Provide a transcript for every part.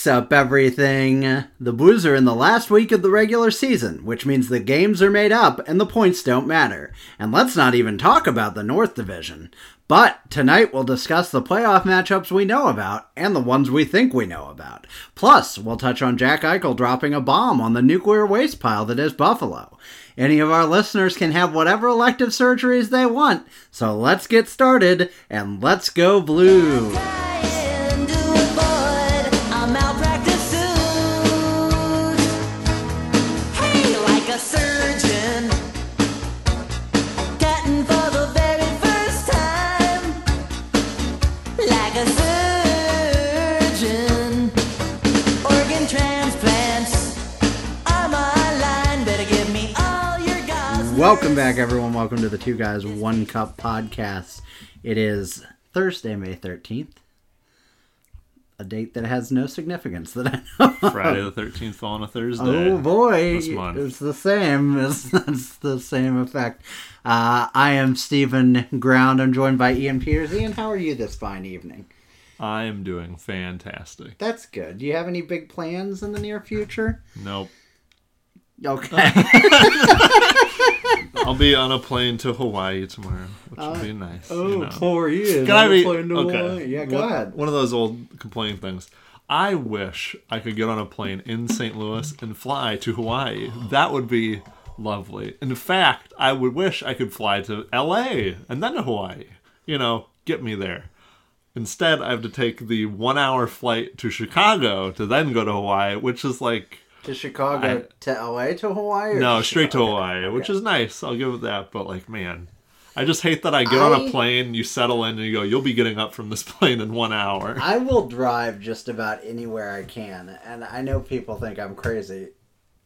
What's up, everything? The Blues are in the last week of the regular season, which means the games are made up and the points don't matter. And let's not even talk about the North Division. But tonight we'll discuss the playoff matchups we know about and the ones we think we know about. Plus, we'll touch on Jack Eichel dropping a bomb on the nuclear waste pile that is Buffalo. Any of our listeners can have whatever elective surgeries they want. So let's get started and let's go Blues. Welcome back, everyone. Welcome to the Two Guys One Cup podcast. It is Thursday, May 13th, a date that has no significance that I know. of. Friday the 13th on a Thursday. Oh boy, This month. it's the same. It's, it's the same effect. Uh, I am Stephen Ground. I'm joined by Ian Peters. Ian, how are you this fine evening? I am doing fantastic. That's good. Do you have any big plans in the near future? Nope. Okay. I'll be on a plane to Hawaii tomorrow, which will be nice. you know. Uh, oh, poor Ian. Can I be Playing to okay? Hawaii. Yeah, go one, ahead. One of those old complaining things. I wish I could get on a plane in St. Louis and fly to Hawaii. That would be lovely. In fact, I would wish I could fly to LA and then to Hawaii. You know, get me there. Instead, I have to take the one hour flight to Chicago to then go to Hawaii, which is like To Chicago, I- to LA, to Hawaii? No, to straight to Chicago? Hawaii, which is nice. I'll give it that. But like, man, I just hate that I get on a plane, you settle in, and you go, you'll be getting up from this plane in one hour. I will drive just about anywhere I can, and I know people think I'm crazy.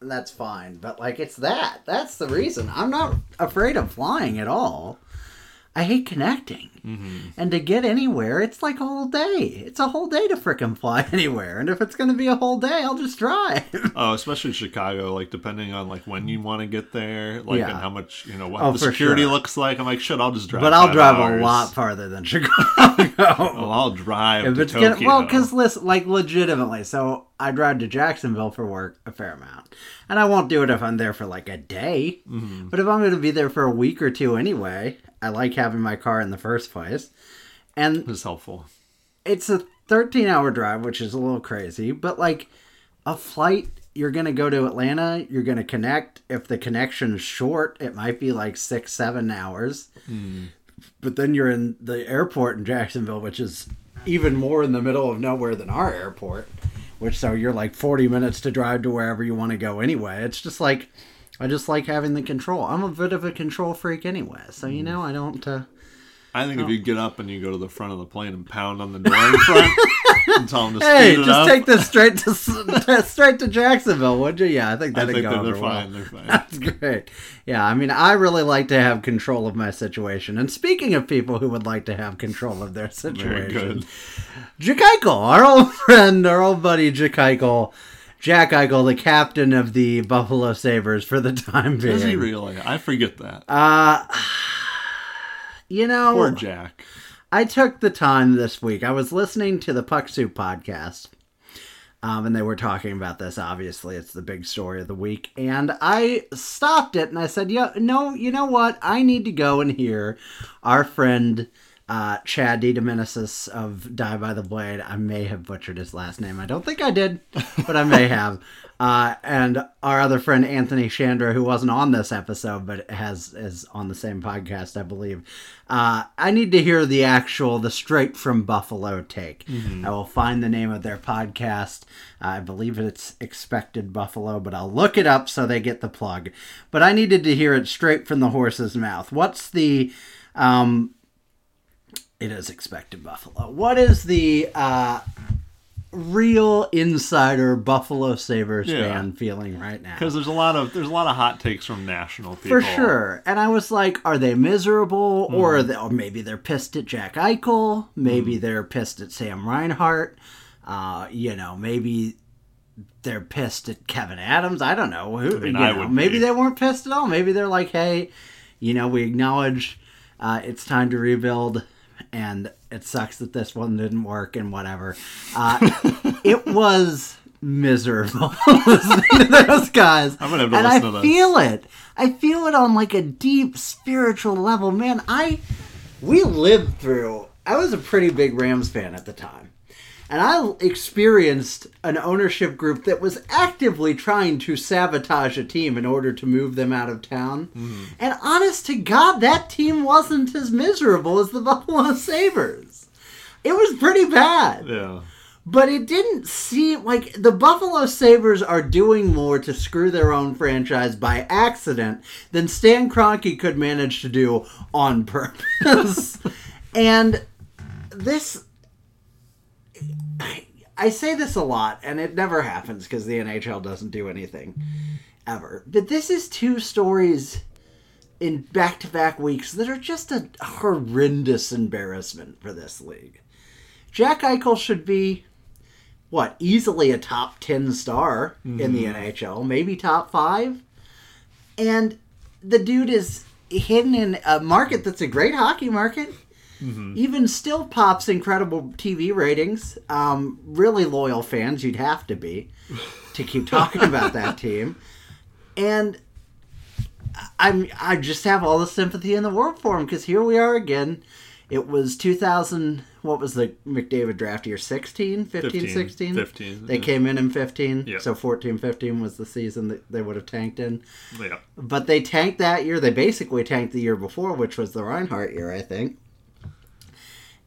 And that's fine, but like it's that. That's the reason. I'm not afraid of flying at all. I hate connecting. Mm-hmm. And to get anywhere, it's like a whole day. It's a whole day to frickin' fly anywhere. And if it's going to be a whole day, I'll just drive. Oh, especially Chicago. Like depending on like when you want to get there, like Yeah. and how much you know what Oh, the security sure. looks like. I'm like, shit, I'll just drive. but I'll drive hours. a lot farther than Chicago. Well, I'll drive If to it's gonna, well, because listen, like legitimately, so I drive to Jacksonville for work a fair amount, and I won't do it if I'm there for like a day. Mm-hmm. But if I'm going to be there for a week or two anyway, I like having my car in the first and it's helpful. it's a 13 hour drive, which is a little crazy, but like a flight. You're gonna go to Atlanta. You're gonna connect. If the connection's short, it might be like six, seven hours. But then you're in the airport in Jacksonville, which is even more in the middle of nowhere than our airport. Which so you're like 40 minutes to drive to wherever you want to go anyway. It's just like I just like having the control. I'm a bit of a control freak anyway, so you know I don't. Uh, I think Oh. if you get up and you go to the front of the plane and pound on the door in front and tell them to hey, speed it just up, take this straight to straight to Jacksonville, would you? Yeah, I think that'd think go that they're well. fine. They're fine. That's great. Yeah, I mean, I really like to have control of my situation. And speaking of people who would like to have control of their situation. Jack Eichel, our old friend, our old buddy Jack Eichel, Jack Eichel, the captain of the Buffalo Sabres for the time being. Is he really? I forget that. Uh, you know, Poor Jack. I took the time this week. I was listening to the Puck Soup podcast. Um, and they were talking about this. Obviously, it's the big story of the week. And I stopped it and I said, "Yeah, no, you know what? I need to go and hear our friend uh, Chad DiDomenicis of Die by the Blade. I may have butchered his last name. I don't think I did, but I may have. Uh, and our other friend Anthony Chandra, who wasn't on this episode but has is on the same podcast, I believe. Uh, I need to hear the actual, the straight from Buffalo take. I will find the name of their podcast. I believe it's Expected Buffalo, but I'll look it up so they get the plug. But I needed to hear it straight from the horse's mouth. What's the um, it is expected Buffalo. What is the uh, real insider Buffalo Sabres Yeah. fan feeling right now? Because there's a lot of there's a lot of hot takes from national people. For sure. And I was like, are they miserable? Hmm. Or, they, or maybe they're pissed at Jack Eichel. Maybe they're pissed at Sam Reinhart. Uh, you know, maybe they're pissed at Kevyn Adams. I don't know. Who, mean, you I know, maybe be. they weren't pissed at all. Maybe they're like, hey, you know, we acknowledge uh, it's time to rebuild and it sucks that this one didn't work and whatever. Uh, it was miserable listening to those guys. I'm gonna have to and listen I to feel it. I feel it on like a deep spiritual level. Man, I we lived through. I was a pretty big Rams fan at the time. And I experienced an ownership group that was actively trying to sabotage a team in order to move them out of town. Mm-hmm. And honest to God, that team wasn't as miserable as the Buffalo Sabres. It was pretty bad. Yeah. But it didn't seem like the Buffalo Sabres are doing more to screw their own franchise by accident than Stan Kroenke could manage to do on purpose. and this. I, I say this a lot, and it never happens because the NHL doesn't do anything ever. But this is two stories in back to back weeks that are just a horrendous embarrassment for this league. Jack Eichel should be what easily a top 10 star in the mm-hmm. NHL, maybe top 5. And the dude is hidden in a market that's a great hockey market. Even still pops incredible TV ratings. Um, really loyal fans, you'd have to be to keep talking about that team. And I'm I just have all the sympathy in the world for him because here we are again. It was 2000. What was the McDavid draft year? 16, 15, 15, 16? 15, They yeah. came in in 15. Yeah. So 14, 15 was the season that they would have tanked in. Yeah. But they tanked that year. They basically tanked the year before, which was the Reinhart year, I think.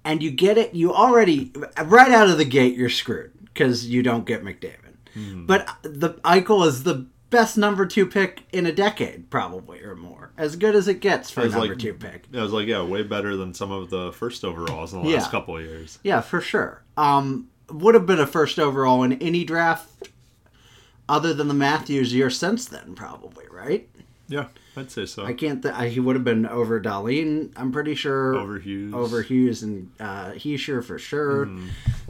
And you get it. You already right out of the gate, you're screwed because you don't get McDavid. But the Eichel is the best number two pick in a decade, probably or more, as good as it gets for a number like- two pick. I was like, yeah, way better than some of the first overalls in the Yeah. last couple of years. Yeah, for sure. Um, would have been a first overall in any draft other than the Matthews year since then, probably, right? Yeah, I'd say so. I can't. Th- I, he would have been over Dahlin. I'm pretty sure Over Hughes. over Hughes and uh, Hischier for sure.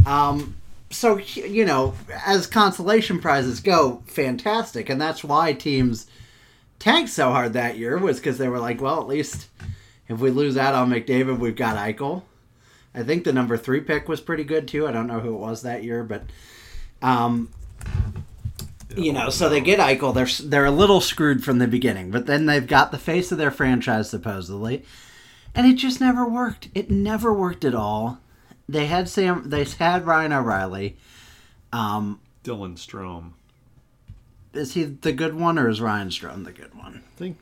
Um, so you know, as consolation prizes go, fantastic, and that's why teams tanked so hard that year was because they were like, well, at least if we lose out on McDavid, we've got Eichel. I think the number three pick was pretty good too. I don't know who it was that year, but um, you know, so they get Eichel. They're they're a little screwed from the beginning, but then they've got the face of their franchise supposedly, and it just never worked. It never worked at all. They had Sam. They had Ryan O'Reilly. Um, Dylan Strome. is he the good one, or is Ryan Strome the good one? I think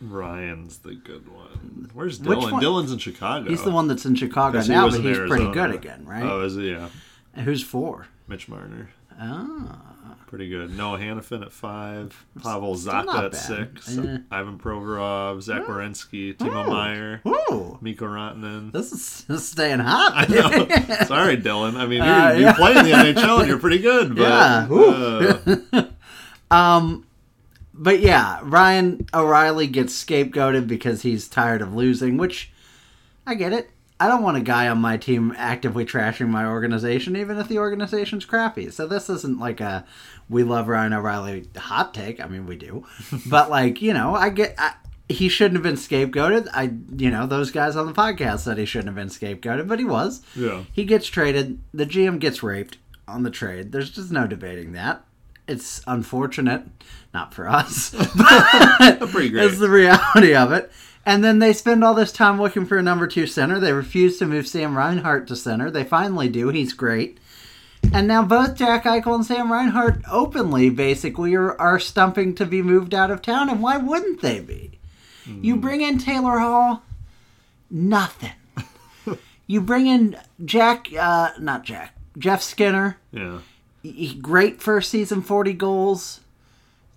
Ryan's the good one. Where's Dylan? one? Dylan's in Chicago. He's the one that's in Chicago now, but in he's pretty good again, right? Oh, is he? Yeah. And Who's for? Mitch Marner. Ah, Pretty good. Noah Hanifin at five. Pavel Zacha at six. Yeah. Ivan Provorov, Zach Werenski, Timo Oh. Meier, Ooh, Mikko Rantanen. this is, this is staying hot. I know. Sorry, Dylan. I mean, you Uh, you yeah. play in the NHL and you're pretty good, but Yeah. uh, Um, but yeah, Ryan O'Reilly gets scapegoated because he's tired of losing, which I get it. I don't want a guy on my team actively trashing my organization, even if the organization's crappy. So this isn't like a we love Ryan O'Reilly hot take. I mean, we do, but like you know, I get. I, he shouldn't have been scapegoated. I, you know, those guys on the podcast said he shouldn't have been scapegoated, but he was. yeah. He gets traded. The GM gets raped on the trade. There's just no debating that. It's unfortunate, not for us, but Pretty great. it's the reality of it. And then they spend all this time looking for a number two center. They refuse to move Sam Reinhart to center. They finally do. He's great. And now both Jack Eichel and Sam Reinhart openly, basically, are, are stumping to be moved out of town. And why wouldn't they be? You bring in Taylor Hall, nothing. you bring in Jack, uh, not Jack, Jeff Skinner. Yeah. He, great first season, forty goals.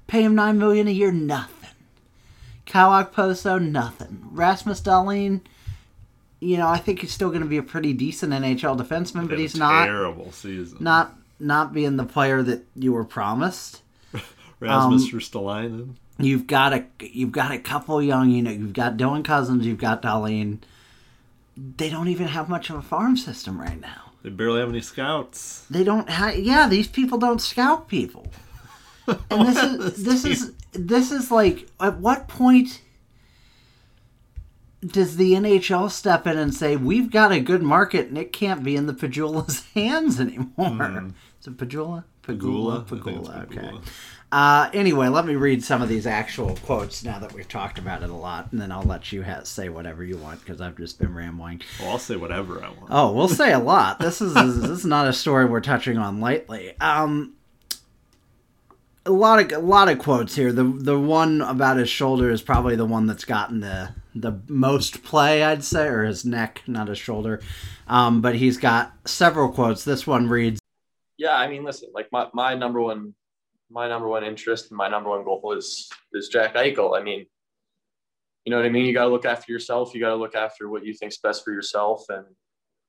Pay him nine million a year, nothing. Kyle Okposo, nothing. Rasmus Dahlin, you know, I think he's still going to be a pretty decent NHL defenseman, but he's not terrible season. not not being the player that you were promised. Rasmus um, Ristolainen. You've got a you've got a couple young, you know, you've got Dylan Cozens, you've got Dahlin. They don't even have much of a farm system right now. They barely have any scouts. They don't have. Yeah, these people don't scout people. And this is this is this is like at what point does the NHL step in and say we've got a good market and it can't be in the Pegula's hands anymore? Is it think it's Pegula. Okay. Uh, anyway, let me read some of these actual quotes now that we've talked about it a lot, and then I'll let you ha- say whatever you want because I've just been rambling. Well, I'll say whatever I want. Oh, we'll say a lot. This is this is not a story we're touching on lightly. Um, a lot of a lot of quotes here. The the one about his shoulder is probably the one that's gotten the the most play, I'd say, or his neck, not his shoulder. Um, but he's got several quotes. This one reads, yeah, I mean, listen, like my, my number one, my number one interest and my number one goal is is Jack Eichel. I mean, you know what I mean. You got to look after yourself. You got to look after what you think's best for yourself, and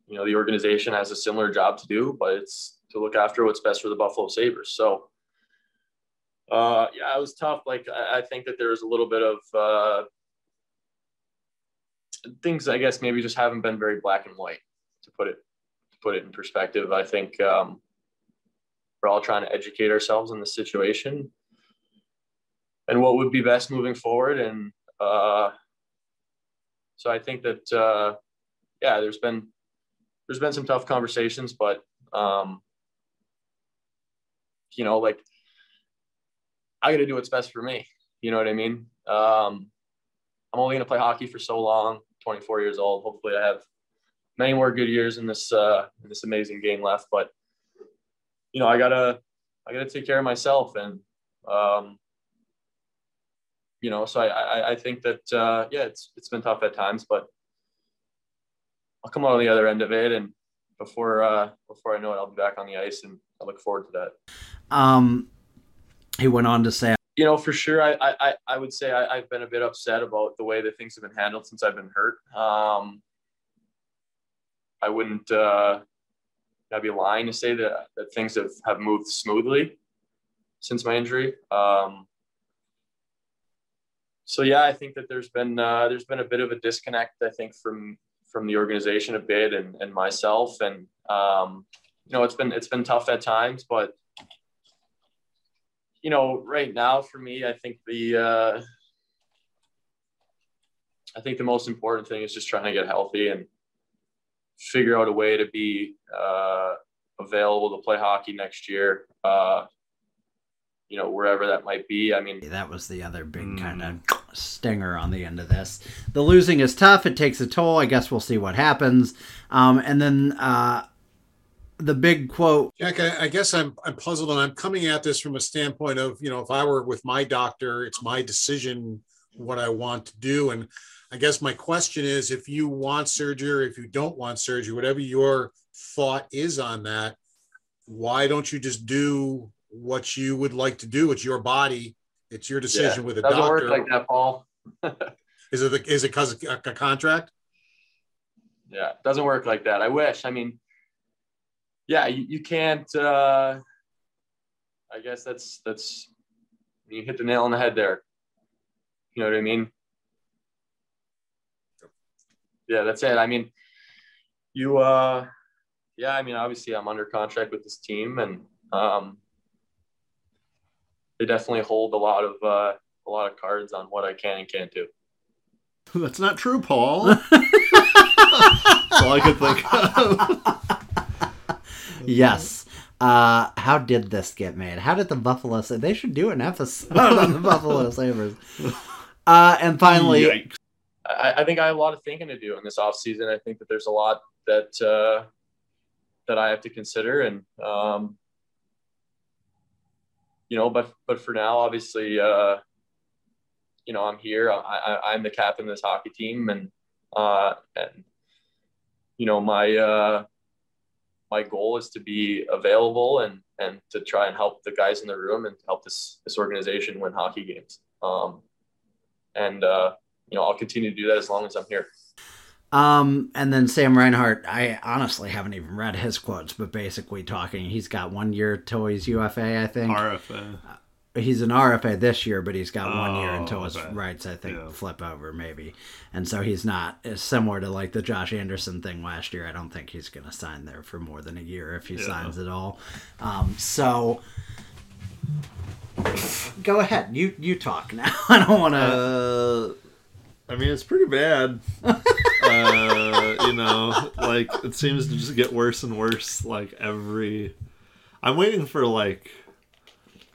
you know the organization has a similar job to do, but it's to look after what's best for the Buffalo Sabres. So, uh, yeah, it was tough. Like I, think that there was a little bit of uh, things. I guess maybe just haven't been very black and white to put it to put it in perspective. I think. Um, we're all trying to educate ourselves in the situation and what would be best moving forward. And uh, so I think that uh, yeah, there's been there's been some tough conversations, but um, you know, like I got to do what's best for me. You know what I mean? Um, I'm only going to play hockey for so long. 24 years old. Hopefully, I have many more good years in this uh, in this amazing game left. But you know, I gotta, I gotta take care of myself, and um, you know, so I, I, I think that, uh, yeah, it's, it's been tough at times, but I'll come out on the other end of it, and before, uh, before I know it, I'll be back on the ice, and I look forward to that. um, he went on to say, You know, for sure, I, I, I would say I, I've been a bit upset about the way that things have been handled since I've been hurt. Um, I wouldn't, uh, I'd be lying to say that, that things have, have moved smoothly since my injury. Um, so yeah, I think that there's been uh, there's been a bit of a disconnect. I think from from the organization a bit and, and myself, and um, you know it's been it's been tough at times, but you know right now for me, I think the uh, I think the most important thing is just trying to get healthy and figure out a way to be uh, available to play hockey next year. Uh, you know, wherever that might be. I mean, that was the other big Mm. kind of stinger on the end of this. The losing is tough. It takes a toll. I guess we'll see what happens. Um, and then uh, the big quote. Jack, I, I guess I'm I'm puzzled, and I'm coming at this from a standpoint of you know, if I were with my doctor, it's my decision what I want to do, and I guess my question is, if you want surgery or if you don't want surgery, whatever your thought is on that, why don't you just do what you would like to do? It's your body. It's your decision yeah, with a doesn't doctor. work like that, Paul. Is it the, is it because a, a contract? yeah, it doesn't work like that. I wish. I mean, yeah, you, you can't. Uh, I guess that's that's you hit the nail on the head there. You know what I mean? Yeah, that's it. I mean, you. uh Yeah, I mean, obviously, I'm under contract with this team, and um, they definitely hold a lot of uh, a lot of cards on what I can and can't do. That's not true, Paul. That's all I could think of. Yes. Uh, how did this get made? How did the Buffalo say they should do an episode on the Buffalo Sabres? Uh, and finally, Yikes. I, I think I have a lot of thinking to do in this off season. I think that there's a lot that uh, that I have to consider, and um, you know, but but for now, obviously, uh, you know, I'm here. I, I, I'm the captain of this hockey team, and uh, and you know, my uh, my goal is to be available and and to try and help the guys in the room and help this this organization win hockey games. Um, and uh, you know, I'll continue to do that as long as I'm here. Um, and then Sam Reinhart, I honestly haven't even read his quotes, but basically talking, he's got one year till he's UFA, I think. RFA. He's an RFA this year, but he's got one year Oh, until his okay. rights, I think, Yeah. flip over maybe. And so he's not it's similar to like the Josh Anderson thing last year. I don't think he's going to sign there for more than a year if he Yeah. signs at all. Um, so go ahead, you you talk now. I don't want to. Uh, I mean, it's pretty bad. uh, you know, like it seems to just get worse and worse. Like every, I'm waiting for like,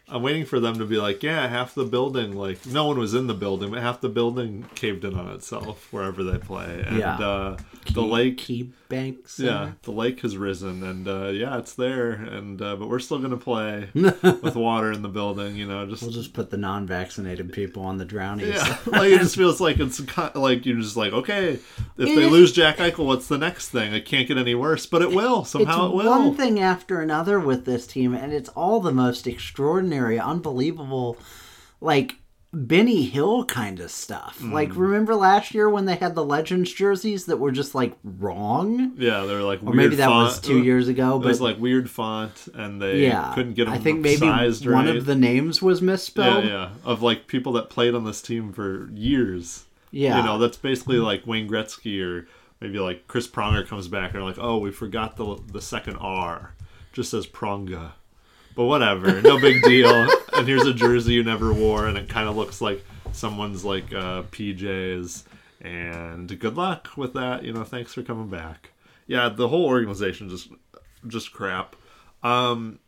I'm waiting for them to be like, yeah, half the building, like no one was in the building, but half the building caved in on itself wherever they play, and Yeah. uh, the Key- lake, Key Banks. yeah, the lake has risen, and uh, yeah, it's there, and uh, but we're still gonna play with water in the building. You know, just We'll just put the non-vaccinated people on the drownies. yeah, like it just feels like it's like you're just like, okay, if they It- lose Jack Eichel, what's the next thing? It can't get any worse, but it will it's somehow. it will. one thing after another with this team, and it's all the most extraordinary, unbelievable, like Benny Hill kind of stuff. Hmm. Like, remember last year when they had the Legends jerseys that were just like wrong? Yeah, they were like, Or maybe that was two years ago, But It was like weird font, and they yeah, couldn't get them I think maybe one right. of the names was yeah, misspelled. yeah, of like people that played on this team for years. Yeah. you know, that's basically like Wayne Gretzky or maybe like Chris Pronger comes back and they're like, oh, we forgot the the second R, just says Pronga. But whatever, no big deal. and here's a jersey you never wore, and it kind of looks like someone's like uh, PJs. And good luck with that. You know, thanks for coming back. Yeah, the whole organization just just crap. Um,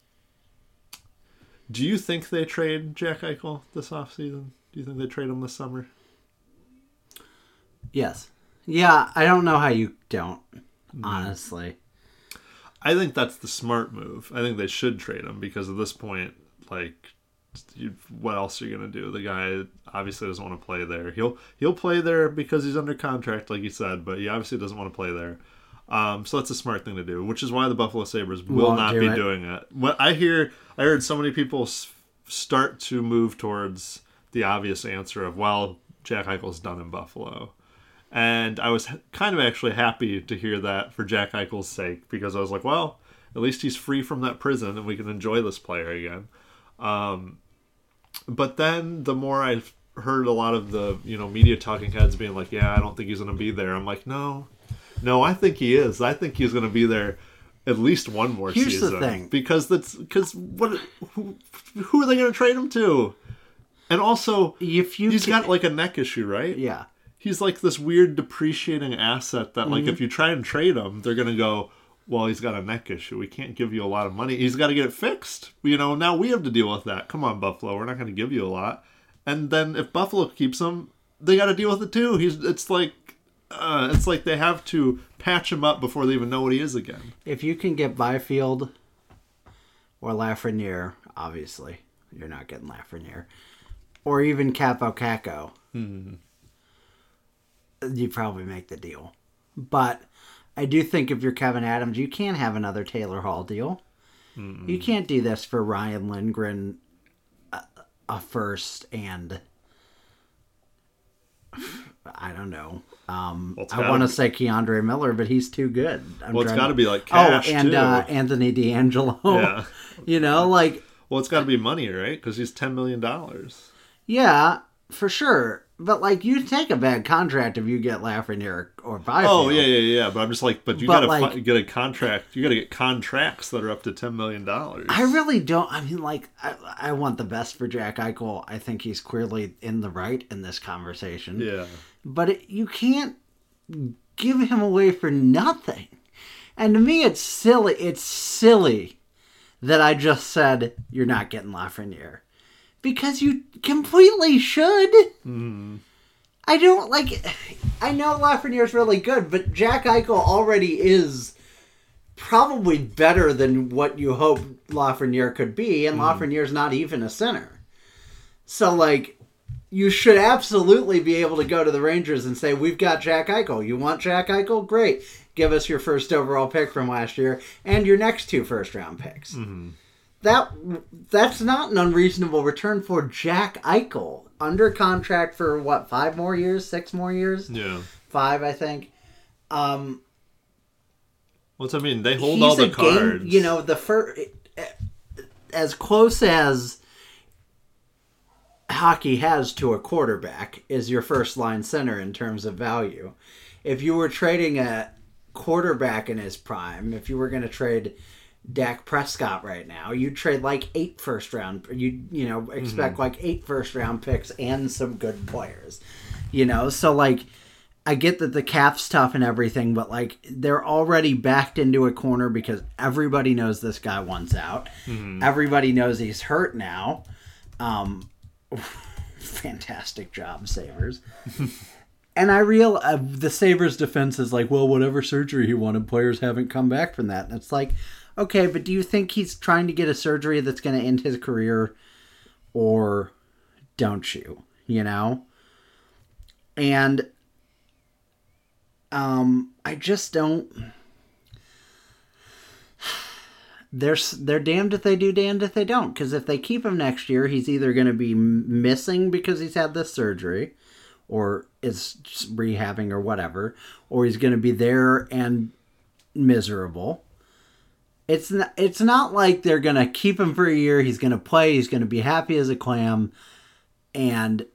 do you think they trade Jack Eichel this offseason? Do you think they trade him this summer? Yes. Yeah, I don't know how you don't, Mm-hmm. honestly. I think that's the smart move. I think they should trade him because at this point, like, you, what else are you gonna do? The guy obviously doesn't want to play there. He'll he'll play there because he's under contract, like you said, but he obviously doesn't want to play there. Um, so that's a smart thing to do, which is why the Buffalo Sabres will Won't not do be it. doing it. What I hear, I heard so many people s- start to move towards the obvious answer of, well, Jack Eichel's done in Buffalo. And I was kind of actually happy to hear that for Jack Eichel's sake because I was like, well, at least he's free from that prison and we can enjoy this player again. Um, but then the more I've heard a lot of the you know media talking heads being like, yeah, I don't think he's going to be there. I'm like, no, no, I think he is. I think he's going to be there at least one more Here's the season. thing. because that's because what who, who are they going to trade him to? And also, If you he's ca- got like a neck issue, right? yeah. He's like this weird depreciating asset that like Mm-hmm. if you try and trade him they're gonna go well he's got a neck issue. We can't give you a lot of money. He's got to get it fixed. You know now we have to deal with that. Come on buffalo we're not going to give you a lot. And then if buffalo keeps him they got to deal with it too. He's it's like uh, it's like they have to patch him up before they even know what he is again. If you can get Byfield or Lafreniere, obviously you're not getting Lafreniere, or even Kaapo Kakko, you probably make the deal. But I do think if you're Kevyn Adams, you can't have another Taylor Hall deal. You can't do this for Ryan Lindgren, a, a first and I don't know. Um, Well, I want to say K'Andre Miller, but he's too good. I'm well it's got to be like Oh, and too uh, Anthony DeAngelo. Yeah. you know, like well it's got to be money right because he's 10 million dollars yeah, for sure. But like, you take a bad contract if you get Lafreniere or Byfield. Oh yeah, yeah, yeah. But I'm just like, but you But, gotta like- fi- get a contract. You gotta get contracts that are up to ten million dollars. I really don't. I mean, like, I, I want the best for Jack Eichel. I think he's clearly in the right in this conversation. yeah. But it, you can't give him away for nothing. And to me, it's silly. It's silly that I just said you're not getting Lafreniere because you completely should. Mm-hmm. I don't like. I know Lafreniere's really good, but Jack Eichel already is probably better than what you hope Lafreniere could be, and mm-hmm. Lafreniere's not even a center. So, like, you should absolutely be able to go to the Rangers and say, "We've got Jack Eichel. You want Jack Eichel? Great. Give us your first overall pick from last year and your next two first round picks." Mm-hmm. That that's not an unreasonable return for Jack Eichel under contract for what five more years, six more years, Yeah. five I think. Um, What's I mean? They hold all the a game- cards. you know, the first as close as hockey has to a quarterback is your first line center in terms of value. If you were trading a quarterback in his prime, if you were going to trade Dak Prescott right now, you'd trade like eight first round. You you know expect like eight first round picks and some good players. You know, so like I get that the cap's tough and everything, but like they're already backed into a corner because everybody knows this guy wants out. Everybody knows he's hurt now. Um, fantastic job, Savers. and I real uh, the Savers defense is like, well, whatever surgery he wanted, players haven't come back from that. And it's like, okay, but do you think he's trying to get a surgery that's going to end his career, or don't you? You know. And um, I just don't. They're they're damned if they do, damned if they don't. Because if they keep him next year, he's either going to be missing because he's had this surgery, or is rehabbing or whatever, or he's going to be there and miserable. It's not, it's not like they're going to keep him for a year. He's going to play. He's going to be happy as a clam, and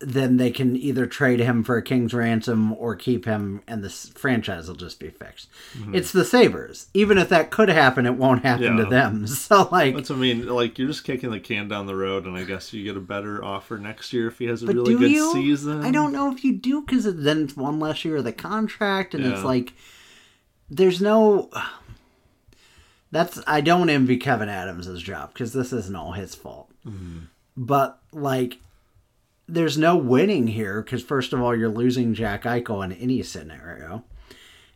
then they can either trade him for a king's ransom or keep him and this franchise will just be fixed. Mm-hmm. It's the Sabres. Even if that could happen, it won't happen to them. So like That's what I mean. Like you're just kicking the can down the road, and I guess you get a better offer next year if he has a really good you? season. I don't know if you do because then it's one less year of the contract, and it's like there's no. That's I don't envy Kevyn Adams' job because this isn't all his fault. Mm-hmm. But like, there's no winning here because first of all, you're losing Jack Eichel in any scenario,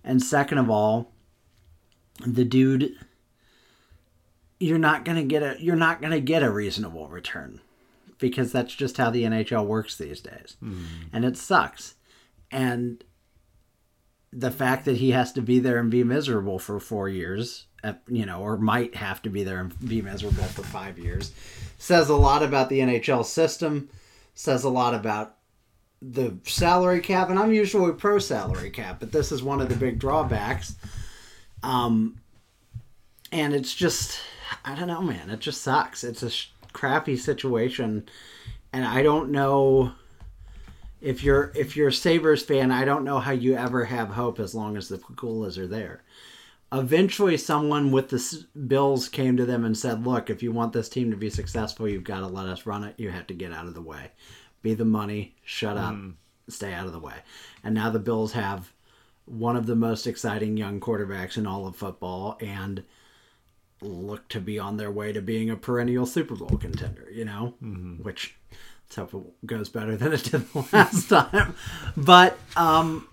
and second of all, the dude. You're not gonna get a you're not gonna get a reasonable return because that's just how the NHL works these days. Mm-hmm. And it sucks. And the fact that he has to be there and be miserable for four years, you know, or might have to be there and be miserable for five years, says a lot about the NHL system, says a lot about the salary cap. And I'm usually pro salary cap, but this is one of the big drawbacks. Um, and it's just, I don't know, man. It just sucks. It's a sh- crappy situation, and I don't know if you're if you're a Sabres fan. I don't know how you ever have hope as long as the Coolers are there. Eventually, someone with the Bills came to them and said, "Look, if you want this team to be successful, you've got to let us run it. You have to get out of the way, be the money, shut up, mm. stay out of the way." And now the Bills have one of the most exciting young quarterbacks in all of football, and look to be on their way to being a perennial Super Bowl contender, you know? Mm-hmm. Which let's hope it goes better than it did the last time. But um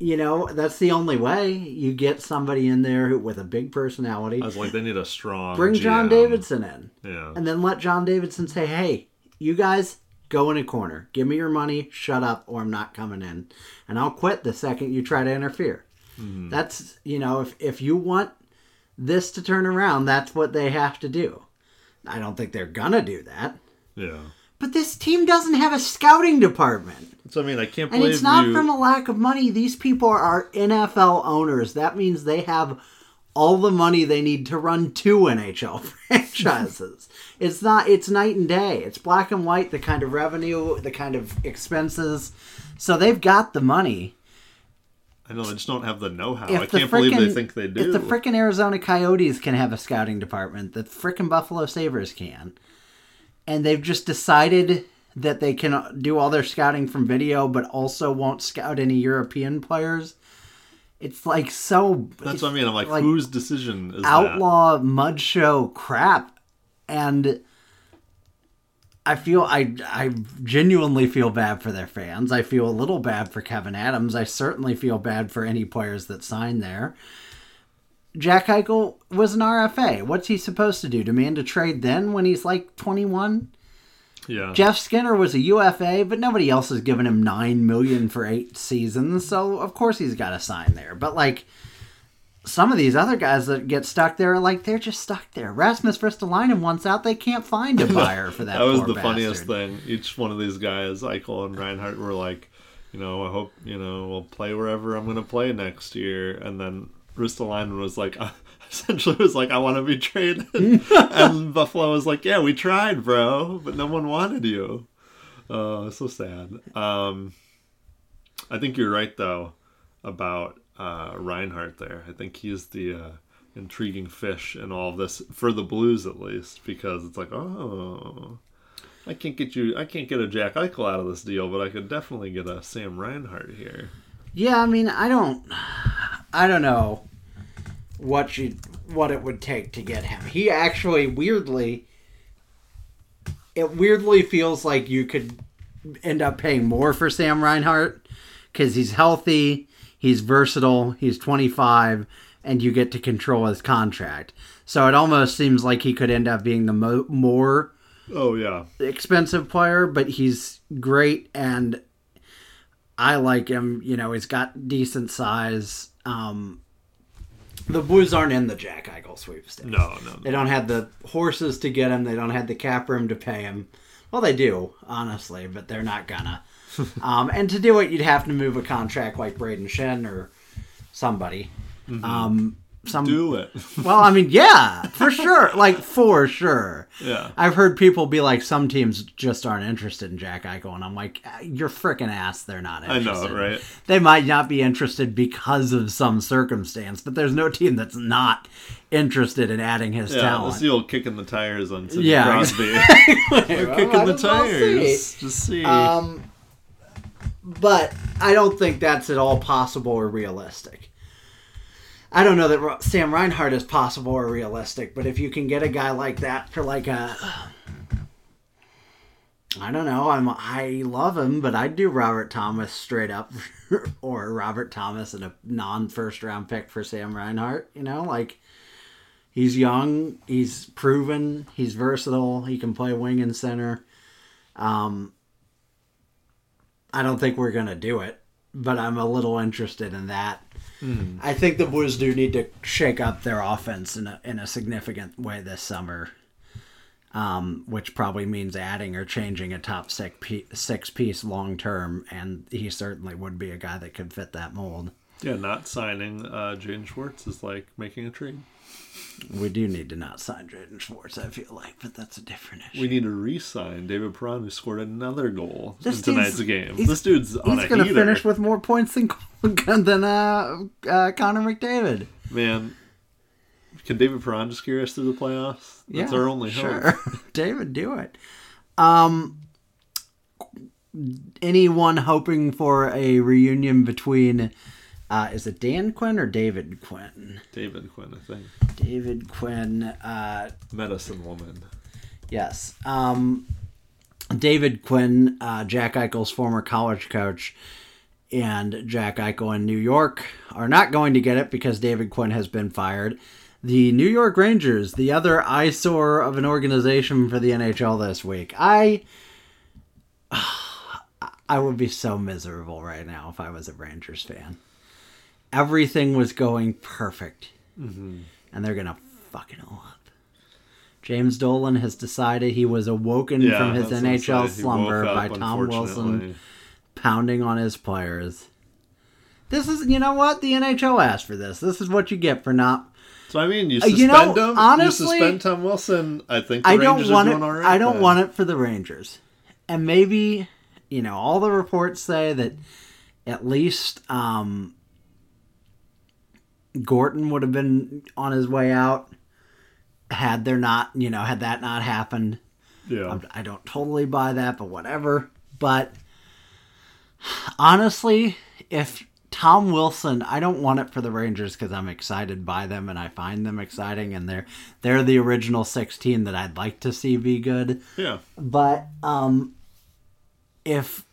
you know, that's the only way you get somebody in there who, with a big personality. I was like, they need a strong. Bring John Davidson in. Yeah. And then let John Davidson say, "Hey, you guys go in a corner. Give me your money, shut up or I'm not coming in. And I'll quit the second you try to interfere." That's, you know, if if you want this to turn around, that's what they have to do. I don't think they're gonna do that. yeah. But this team doesn't have a scouting department. So I mean, I can't believe you. And it's not you. from a lack of money. These people are NFL owners. That means they have all the money they need to run two NHL franchises. it's not it's night and day. It's black and white the kind of revenue, the kind of expenses. So they've got the money. I know they just don't have the know-how. If I can't believe they think they do. If the frickin' Arizona Coyotes can have a scouting department, the frickin' Buffalo Sabres can. And they've just decided that they can do all their scouting from video, but also won't scout any European players. It's like so. That's what I mean. I'm like, like whose decision is outlaw mud show crap, and I feel I I genuinely feel bad for their fans. I feel a little bad for Kevyn Adams. I certainly feel bad for any players that sign there. Jack Eichel was an RFA. What's he supposed to do? Demand a trade then when he's like 21? Yeah. Jeff Skinner was a UFA, but nobody else has given him 9 million for 8 seasons, so of course he's got to sign there. But like some of these other guys that get stuck there are like they're just stuck there. Rasmus Ristolainen wants out, they can't find a buyer for that. that was the funniest thing. Each one of these guys, Eichel and Reinhart, were like, you know, I hope you know we'll play wherever I'm going to play next year. And then Ristolainen was like, essentially was like, I want to be traded. and Buffalo was like, Yeah, we tried, bro, but no one wanted you. Oh, so sad. Um, I think you're right though about uh, Reinhart there. I think he's the uh, intriguing fish in all of this for the Blues at least because it's like, oh, I can't get you. I can't get a Jack Eichel out of this deal, but I could definitely get a Sam Reinhart here. Yeah, I mean, I don't, I don't know what you what it would take to get him. He actually weirdly, it weirdly feels like you could end up paying more for Sam Reinhart because he's healthy, he's versatile, he's 25, and you get to control his contract. So it almost seems like he could end up being the mo- more Oh yeah, expensive player, but he's great and I like him. You know, he's got decent size. Um, the Blues aren't in the Jack Eichel sweepstakes. no, no, They don't have the horses to get him. They don't have the cap room to pay him. Well, they do, honestly, but they're not gonna. um, and to do it, you'd have to move a contract like Brayden Schenn or somebody. Um, some Do it. well, I mean, yeah, for sure, like for sure. yeah. I've heard people be like, some teams just aren't interested in Jack Eichel, and I'm like, "Ah, you're freaking ass. They're not Interested. I know, right? They might not be interested because of some circumstance, but there's no team that's not interested in adding his talent. Yeah, talent. that's the old kicking the tires on Sidney Yeah, Crosby. Well, They're kicking the see. tires. Just see. Um, but I don't think that's at all possible or realistic. I don't know that Sam Reinhart is possible or realistic, but if you can get a guy like that for like a, I don't know, I'm I love him, but I'd do Robert Thomas straight up, or Robert Thomas and a non first round pick for Sam Reinhart. You know, like he's young, he's proven, he's versatile, he can play wing and center. Um, I don't think we're gonna do it, but I'm a little interested in that. I think the Blues do need to shake up their offense in a in a significant way this summer, um, which probably means adding or changing a top six piece, six piece long term, and he certainly would be a guy that could fit that mold. yeah, not signing uh, Jaden Schwartz is like making a trade. We do need to not sign Jaden Schwartz, I feel like, but that's a different issue. We need to re-sign David Perron, who scored another goal This in tonight's game. This dude's on He's a gonna finish with more points than than uh, uh, Connor McDavid. Man, can David Perron just carry us through the playoffs? That's our only hope. sure. David, do it. Um, anyone hoping for a reunion between? Uh, is it Dan Quinn or David Quinn? David Quinn, I think. David Quinn. Uh, Medicine woman. Yes. Um, David Quinn, uh, Jack Eichel's former college coach, and Jack Eichel in New York are not going to get it because David Quinn has been fired. The New York Rangers, the other eyesore of an organization for the NHL this week. I. I would be so miserable right now if I was a Rangers fan. Everything was going perfect, and they're gonna fuck it all up. James Dolan has decided he was awoken Yeah, from his I was gonna NHL slumber woke by up, Tom Wilson pounding on his players. This is, you know what? The NHL asked for this. This is what you get for not. So I mean, you Uh, suspend you know, him. honestly, you suspend Tom Wilson. I think the I don't want are it. right. I don't then. want it for the Rangers, and maybe you know all the reports say that at least um, Gorton would have been on his way out had there not, you know, had that not happened. Yeah, I don't totally buy that, but whatever. But honestly, if Tom Wilson, I don't want it for the Rangers because I'm excited by them and I find them exciting, and they're they're the original 16 that I'd like to see be good. yeah. But um, if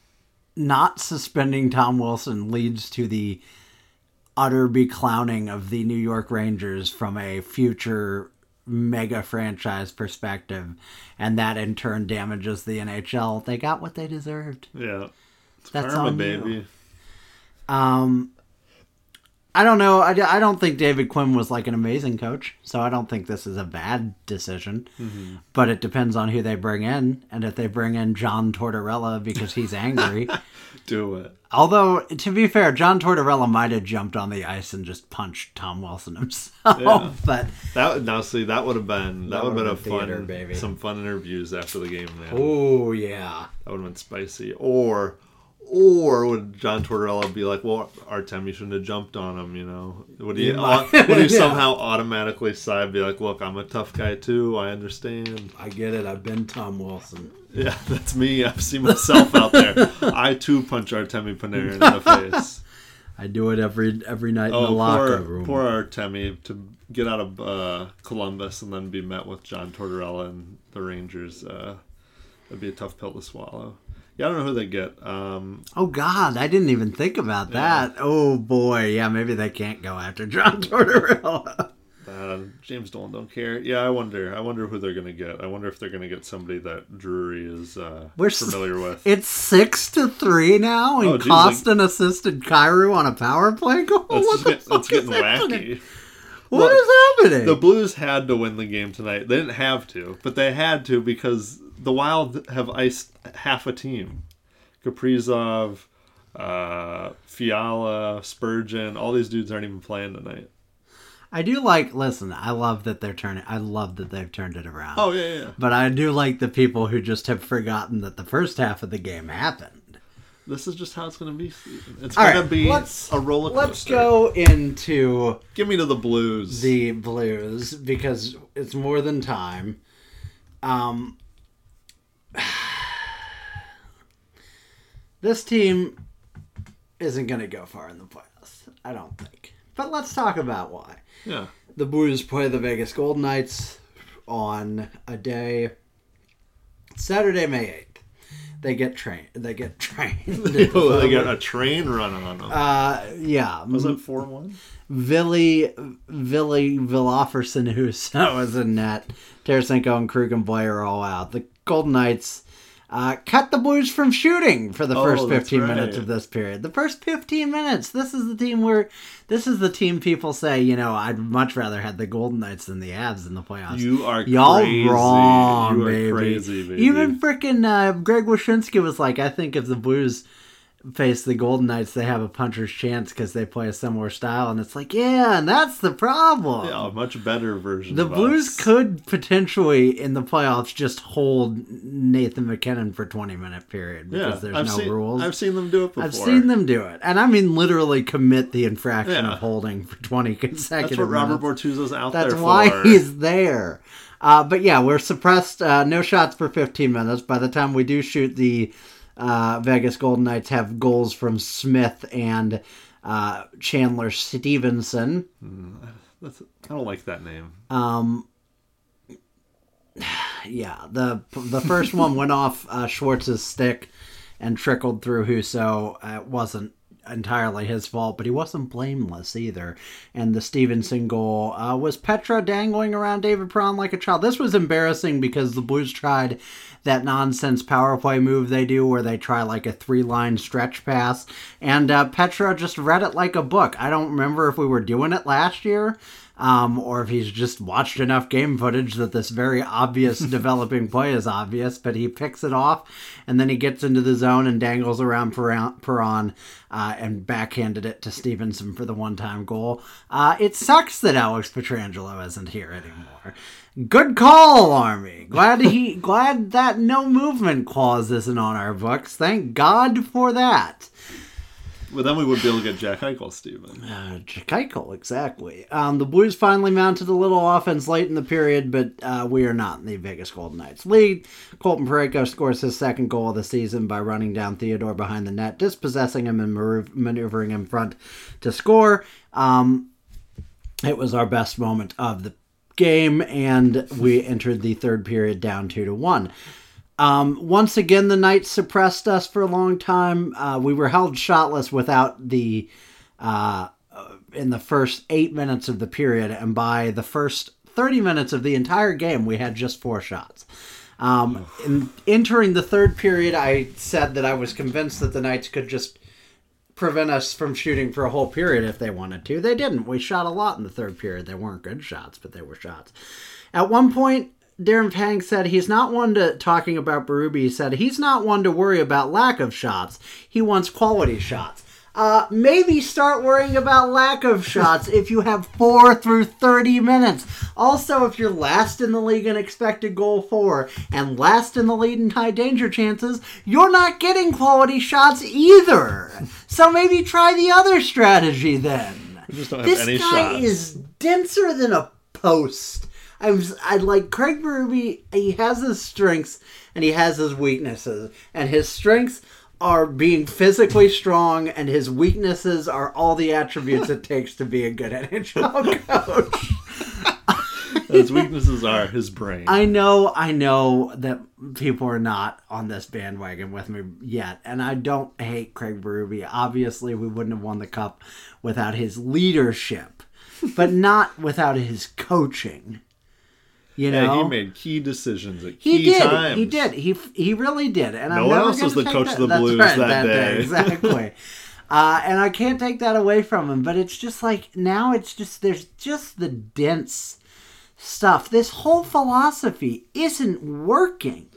not suspending Tom Wilson leads to the utter beclowning of the New York Rangers from a future mega franchise perspective, and that in turn damages the NHL, they got what they deserved. Yeah. It's That's karma, on you. baby. Um, I don't know. I, I don't think David Quinn was like an amazing coach, so I don't think this is a bad decision. Mm-hmm. But it depends on who they bring in, and if they bring in John Tortorella because he's angry. Do it. Although to be fair, John Tortorella might have jumped on the ice and just punched Tom Wilson himself. Yeah. But That would now see that would have been that, That would have been a would've fun baby. some fun interviews after the game, man. oh yeah, That would have been spicy. Or Or would John Tortorella be like, "Well, Artem, you shouldn't have jumped on him"? You know, would he? Might- would he Yeah. somehow automatically side be like, "Look, I'm a tough guy too. I understand." I get it. I've been Tom Wilson. Yeah, that's me. I've seen myself out there. I too punch Artemi Panarin in the face. I do it every every night in the Oh, locker poor, room. poor Artemi to get out of uh, Columbus and then be met with John Tortorella and the Rangers. Uh, that'd be a tough pill to swallow. Yeah, I don't know who they get. Um, Oh God, I didn't even think about that. Oh boy, yeah, maybe they can't go after John Tortorella. uh, James Dolan don't care. Yeah, I wonder. I wonder who they're gonna get. I wonder if they're gonna get somebody that Drury is uh, We're familiar with. It's six to three now, and Oh, geez, Kostin assisted Kyrou on a power play goal. That's, what the get, fuck that's getting is happening? wacky. What is happening? The Blues had to win the game tonight. They didn't have to, but they had to because the Wild have iced half a team. Kaprizov, uh, Fiala, Spurgeon, all these dudes aren't even playing tonight. I do like. Listen, I love that they're turning. I love that they've turned it around. Oh yeah, yeah. But I do like the people who just have forgotten that the first half of the game happened. This is just how it's going to be. It's going right, to be let's- a roller coaster. Let's go into Give me to the Blues. the Blues because it's more than time. Um, this team isn't going to go far in the playoffs. I don't think. But let's talk about why. yeah. The Blues play the Vegas Golden Knights on a day Saturday, May eighth. They get trained. They get trained. Oh, they got a train running on them. uh, yeah. Was it four one? Villy, Villy Villofferson, who was in net. Tarasenko and Krug and Blais are all out. The Golden Knights uh, cut the Blues from shooting for the Oh, first that's 15 minutes of this period. The first 15 minutes. This is the team where, this is the team people say, you know, I'd much rather have the Golden Knights than the Avs in the playoffs. You are Y'all crazy. wrong, you are baby. crazy, baby. Even freaking uh, Greg Wyshynski was like, I think if the Blues face the Golden Knights, they have a puncher's chance because they play a similar style. And it's like, yeah, and that's the problem. yeah, a much better version. The Blues us. could potentially in the playoffs just hold Nathan MacKinnon for 20 minute period because Yeah, there's I've no seen, rules. I've seen them do it before. I've seen them do it, and I mean literally commit the infraction Yeah. of holding for 20 consecutive That's what Robert minutes. Bortuzzo's out That's there why for. he's there. Uh, but yeah, we're suppressed. Uh, no shots for 15 minutes. By the time we do shoot, the uh, Vegas Golden Knights have goals from Smith and uh, Chandler Stephenson. That's, I don't like that name. Um, yeah, the the first one went off uh, Schwartz's stick and trickled through Husso. Uh, it wasn't entirely his fault, but he wasn't blameless either. And the Stephenson goal uh, was Petra dangling around David Perron like a child. This was embarrassing because the Blues tried that nonsense power play move they do where they try like a three line stretch pass, and uh, Petra just read it like a book. I don't remember if we were doing it last year um, or if he's just watched enough game footage that this very obvious developing play is obvious, but he picks it off and then he gets into the zone and dangles around Perron uh, and backhanded it to Stephenson for the one time goal. Uh, it sucks that Alex Pietrangelo isn't here anymore. Good call, Army. Glad he glad that no movement clause isn't on our books. Thank God for that. But then we would be able to get Jack Eichel, Steven. Uh, Keuchel, exactly. Um, the Blues finally mounted a little offense late in the period, but uh, we are not in the Vegas Golden Knights lead. Colton Parayko scores his second goal of the season by running down Theodore behind the net, dispossessing him and maneuvering him front to score. Um, it was our best moment of the game, and we entered the third period down two to one. Um, once again, the Knights suppressed us for a long time. Uh, we were held shotless without the uh, in the first eight minutes of the period, and by the first thirty minutes of the entire game, we had just four shots. Um, in entering the third period, I said that I was convinced that the Knights could just prevent us from shooting for a whole period if they wanted to. They didn't. We shot a lot in the third period. They weren't good shots, but they were shots. At one point, Darren Pang said he's not one to talking about Berube. He said he's not one to worry about lack of shots. He wants quality shots. Uh, maybe start worrying about lack of shots if you have four through 30 minutes. Also, if you're last in the league in expected goal four and last in the lead in high danger chances, you're not getting quality shots either. So maybe try the other strategy then. Just don't have This guy shots. is denser than a post. I was, I like Craig Berube. He has his strengths and he has his weaknesses, and his strengths are being physically strong, and his weaknesses are all the attributes it takes to be a good NHL coach. His weaknesses are his brain. I know, I know that people are not on this bandwagon with me yet, and I don't hate Craig Berube. Obviously, we wouldn't have won the cup without his leadership, but not without his coaching. You know, yeah, he made key decisions at He key did. times. He did. He he really did. And No I'm one else was the coach of the Blues right, that day. Exactly. uh, and I can't take that away from him. But it's just like now, it's just there's just the dense stuff. This whole philosophy isn't working.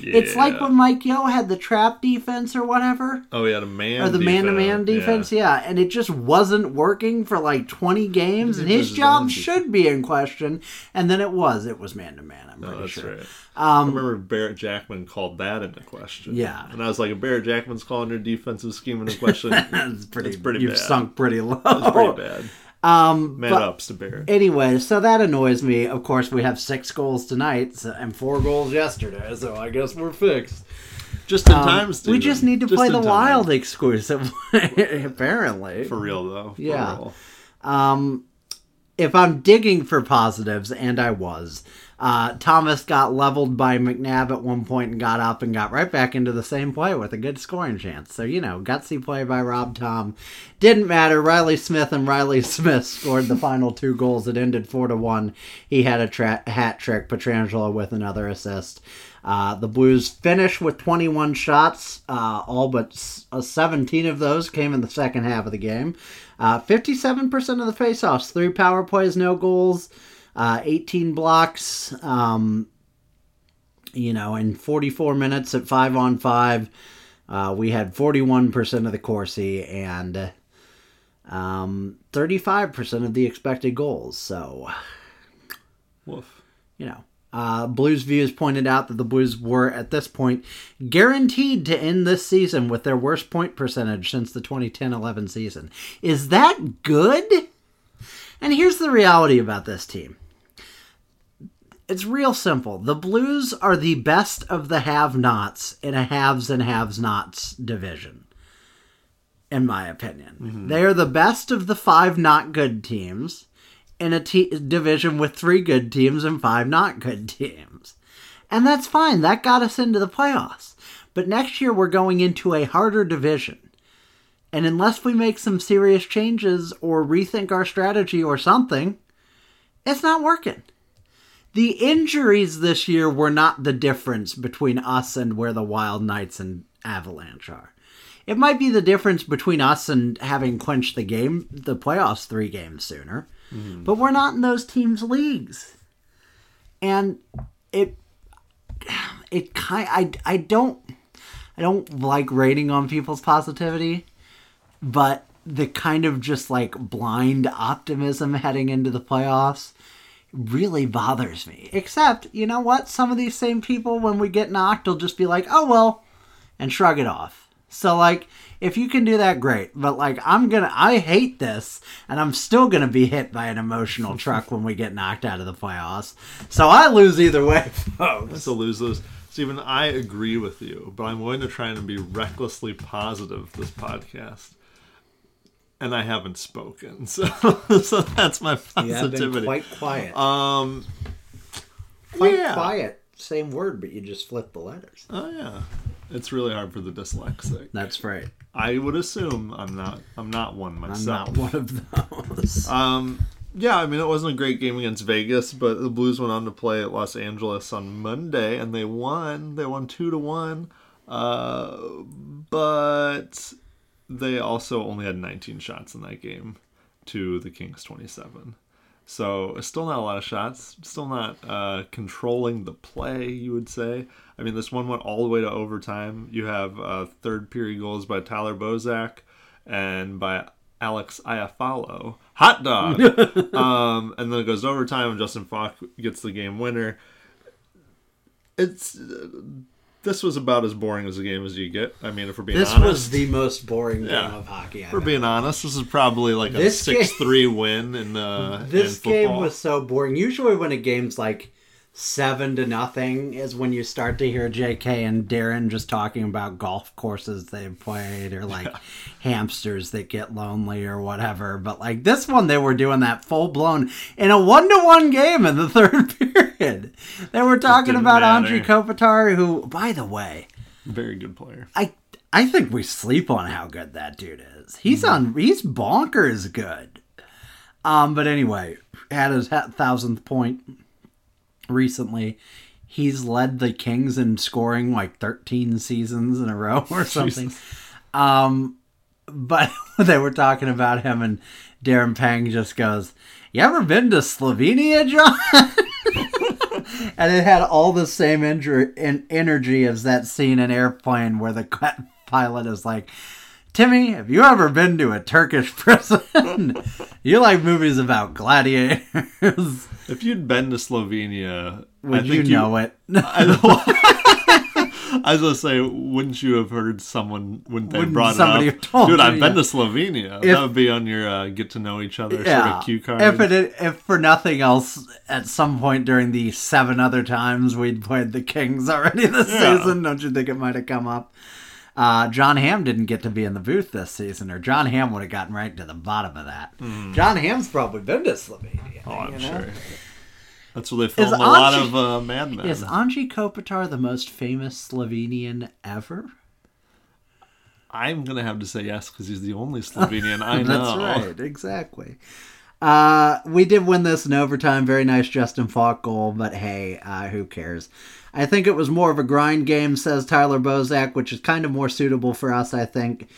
It's like when Mike Yeo had the trap defense or whatever. Oh, he had a man. Or the man-to-man defense, yeah. and it just wasn't working for like twenty games, and his job should be in question. And then it was, it was man-to-man. I'm No, pretty that's sure. right. I remember Barrett Jackman called that into question. Um, Yeah. and I was like, if Barrett Jackman's calling your defensive scheme into question, That's pretty. That's pretty you've bad. sunk pretty low. it's pretty bad. Um, Man but ups to Barrett. anyway, so that annoys me. Of course, we have six goals tonight so, and four goals yesterday, so I guess we're fixed. Just in Um, time, we just need to Just play the time. Wild exclusively, apparently. For real though. For Yeah. real. Um, if I'm digging for positives, and I was, uh, Thomas got leveled by McNabb at one point and got up and got right back into the same play with a good scoring chance. So, you know, gutsy play by Rob Tom. Didn't matter. Reilly Smith and Reilly Smith scored the final two goals that ended 4 to 1. He had a tra- hat trick, Pietrangelo with another assist. Uh, the Blues finished with 21 shots. Uh, all but uh, 17 of those came in the second half of the game. Uh, 57% of the faceoffs, three power plays, no goals, uh, 18 blocks. Um, you know, in 44 minutes at five on five, uh, we had 41% of the Corsi and um, 35% of the expected goals. So, Woof. you know. Uh, Blues Views pointed out that the Blues were, at this point, guaranteed to end this season with their worst point percentage since the 2010 11 season. Is that good? And here's the reality about this team it's real simple. The Blues are the best of the have nots in a haves and haves nots division, in my opinion. Mm-hmm. They are the best of the five not good teams in a te- division with three good teams and five not good teams. And that's fine. That got us into the playoffs. But next year we're going into a harder division. And unless we make some serious changes or rethink our strategy or something, it's not working. The injuries this year were not the difference between us and where the Wild Knights and Avalanche are. It might be the difference between us and having clinched the game, the playoffs three games sooner, mm-hmm. but we're not in those teams' leagues, and it, it kind, I, I don't, I don't like rating on people's positivity, but the kind of just like blind optimism heading into the playoffs really bothers me. Except, you know what? Some of these same people, when we get knocked, will just be like, oh, well, and shrug it off. So, like, if you can do that, great. But, like, I'm gonna, I hate this, and I'm still gonna be hit by an emotional truck when we get knocked out of the playoffs. So I lose either way, folks. It's a lose lose. Stephen, I agree with you, but I'm going to try and be recklessly positive this podcast. And I haven't spoken, so so that's my You have been positivity. quite quiet. um, quite yeah. quiet. Same word, but you just flip the letters. oh yeah, it's really hard for the dyslexic. That's right. I would assume I'm not. I'm not one myself. I'm not one of those. Um, yeah, I mean, it wasn't a great game against Vegas, but the Blues went on to play at Los Angeles on Monday, and they won. They won two to one. Uh, but they also only had 19 shots in that game to the Kings 27. So still not a lot of shots. Still not uh, controlling the play, you would say. I mean, this one went all the way to overtime. You have uh, third period goals by Tyler Bozak and by Alex Iafallo. Hot dog. um, and then it goes to overtime, and Justin Faulk gets the game winner. It's uh, this was about as boring as a game as you get. I mean, if we're being This honest, was the most boring game Yeah. of hockey. I've if we're ever being honest, this is probably like a This game- six three win in uh, This in game was so boring. Usually, when a game's like seven to nothing, is when you start to hear J.K. and Darren just talking about golf courses they've played or like hamsters that get lonely or whatever. But like this one, they were doing that full blown in a one to one game in the third period. They were talking about matter. Anze Kopitar, who, by the way, very good player. I I think we sleep on how good that dude is. He's on. He's bonkers good. Um, but anyway, had his thousandth point recently. He's led the Kings in scoring like 13 seasons in a row or something. Um, but they were talking about him, and Darren Pang just goes, "You ever been to Slovenia, John?" and it had all the same injury and energy as that scene in Airplane where the pilot is like, Timmy, have you ever been to a Turkish prison? you like movies about gladiators? If you'd been to Slovenia, Would I you know it? I, I was gonna say, wouldn't you have heard someone? Wouldn't they Wouldn't brought somebody it up? told Dude, you, I've been yeah. to Slovenia. If- that would be on your uh, get to know each other sort of cue card. If it if for nothing else, at some point during the seven other times we'd played the Kings already this Yeah. season, don't you think it might have come up? Uh, John Hamm didn't get to be in the booth this season, or John Hamm would have gotten right to the bottom of that. John Hamm's probably been to Slovenia. Oh, I'm know? sure. That's where they film Is a lot of uh, Mad Men. Is Anze Kopitar the most famous Slovenian ever? I'm gonna have to say yes because he's the only Slovenian I know. That's right, exactly. Uh, we did win this in overtime. Very nice Justin Faulk goal, but hey, uh, who cares? I think it was more of a grind game, says Tyler Bozak, which is kind of more suitable for us, I think.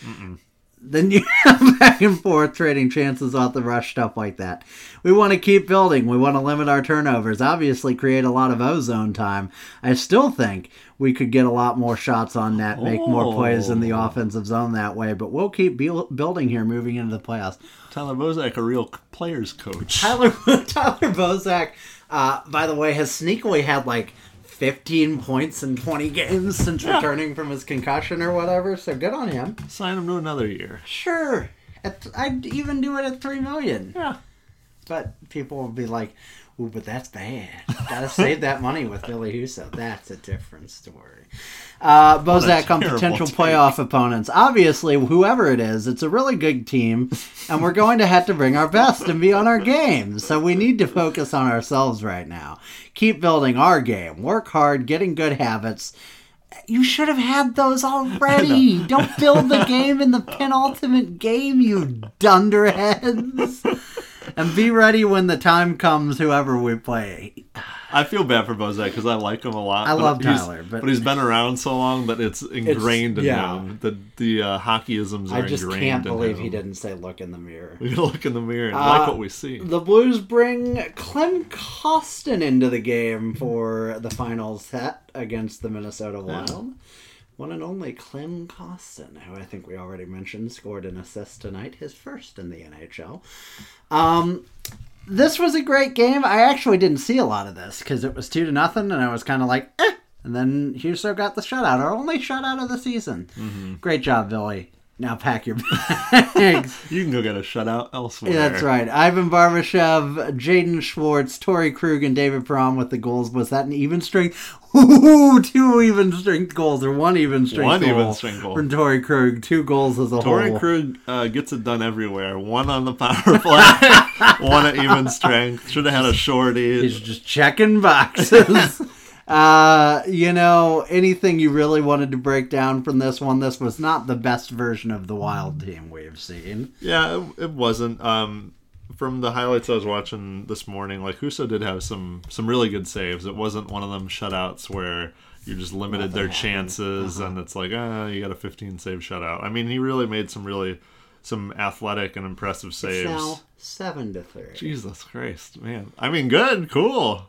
Then you have back and forth trading chances off the rush, stuff like that. We want to keep building. We want to limit our turnovers. Obviously, create a lot of ozone time. I still think we could get a lot more shots on net, make more plays in the Oh. offensive zone that way. But we'll keep bu- building here moving into the playoffs. Tyler Bozak, a real players coach. Tyler Tyler Bozak, uh, by the way, has sneakily had like 15 points in 20 games since returning from his concussion or whatever. So good on him. Sign him to another year. Sure, at, I'd even do it at three million. Yeah. But people will be like, "Ooh, but that's bad. Gotta save that money with Billy Husso. That's a different story." Uh, Bozak on potential take. playoff opponents. Obviously, whoever it is, it's a really good team, and we're going to have to bring our best and be on our game. So we need to focus on ourselves right now. Keep building our game. Work hard, getting good habits. You should have had those already. Don't build the game in the penultimate game, you dunderheads. And be ready when the time comes, whoever we play. I feel bad for Bozak because I like him a lot. I but love Tyler, but- he's been around so long that it's ingrained in yeah. him. The the uh, hockeyisms are I just ingrained can't in believe him. he didn't say look in the mirror. We look in the mirror and Uh, like what we see. The Blues bring Klim Kostin into the game for the final set against the Minnesota Wild. One and only Klim Kostin, who I think we already mentioned, scored an assist tonight, his first in the NHL. Um, this was a great game. I actually didn't see a lot of this because it was two to nothing, and I was kind of like, eh. And then Husso got the shutout, our only shutout of the season. Great job, Billy. Now pack your bags. You can go get a shutout elsewhere. Yeah, that's right. Ivan Barbashev, Jaden Schwartz, Torey Krug, and David Perron with the goals. Was that an even strength? Ooh, two even strength goals, or one even strength One goal even strength goal. from Torey Krug. Two goals as a Torey whole. Torey Krug uh, gets it done everywhere. One on the power play, one at even strength. Should have had a shorty. He's just checking boxes. Uh, you know, anything you really wanted to break down from this one? This was not the best version of the Wild team we've seen. Yeah, it, it wasn't. Um, from the highlights I was watching this morning, like Husso did have some some really good saves. It wasn't one of them shutouts where you just limited their Nothing happened. chances and it's like, ah, you got a 15 save shutout. I mean, he really made some really some athletic and impressive It's saves. now seven to three. Jesus Christ, man! I mean, good, cool.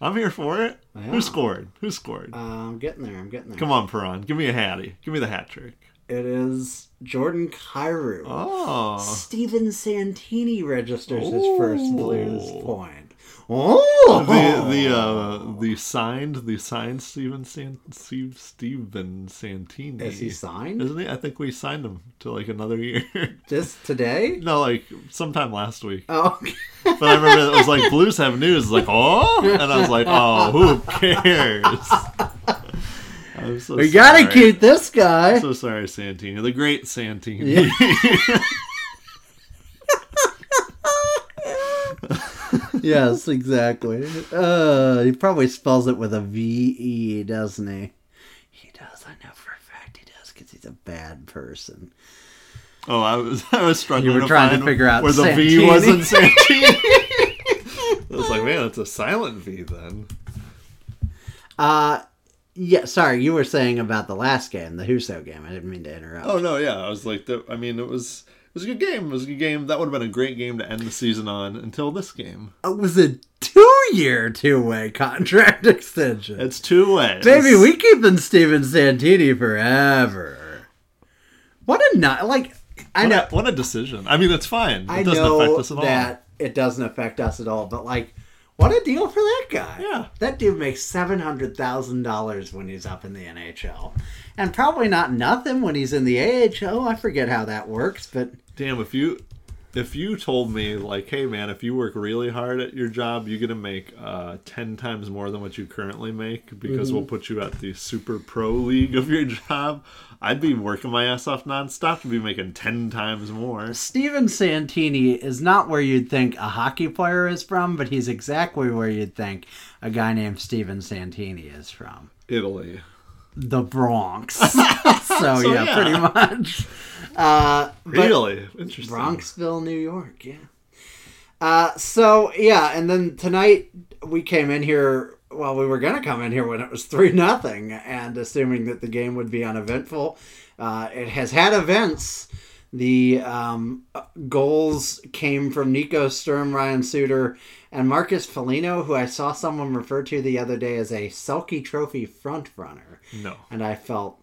I'm here for it. Yeah. Who scored? Who scored? Uh, I'm getting there. I'm getting there. Come on, Perron. Give me a hattie. Give me the hat trick. It is Jordan Kyrou. Oh. Steven Santini registers his first Blues point. Oh, The the uh the signed the signed Steven San, Steve Steven Santini. is he signed? Isn't he? I think we signed him to like another year. Just today? no, like sometime last week. Oh, But I remember it was like Blues have news. Like oh, and I was like, oh, who cares? I'm so we gotta keep this guy. So sorry, Santini, the great Santini. Yeah. yes, exactly. Uh, he probably spells it with a V E, doesn't he? He does. I know for a fact he does because he's a bad person. Oh, I was I was struggling. You were trying to figure out where the Santini. V was in Santini. I was like, man, it's a silent V then. Uh, yeah. Sorry, you were saying about the last game, the Husso game. I didn't mean to interrupt. Oh no, yeah, I was like, that, I mean, it was it was a good game. It was a good game. That would have been a great game to end the season on until this game. It was a two-year, two-way contract extension. It's two way. Baby, we keeping Steven Santini forever. What a not like. I What, know. a, what a decision. I mean, it's fine. It I doesn't know affect us at all. that it doesn't affect us at all, but like, what a deal for that guy! Yeah. that dude makes seven hundred thousand dollars when he's up in the NHL, and probably not nothing when he's in the AHL. I forget how that works, but Damn, if you if you told me like, hey man, if you work really hard at your job, you're gonna make uh, ten times more than what you currently make because Mm-hmm. we'll put you at the super pro league of your job. I'd be working my ass off nonstop to be making ten times more. Steven Santini is not where you'd think a hockey player is from, but he's exactly where you'd think a guy named Steven Santini is from. Italy. The Bronx. so, yeah, yeah. pretty much. Uh, Really? Interesting. Bronxville, New York. Yeah. Uh, so yeah, and then tonight we came in here. Well, we were gonna come in here when it was three nothing, and assuming that the game would be uneventful, uh, it has had events. The um, goals came from Nico Sturm, Ryan Suter, and Marcus Foligno, who I saw someone refer to the other day as a Selke Trophy front runner, No. and I felt.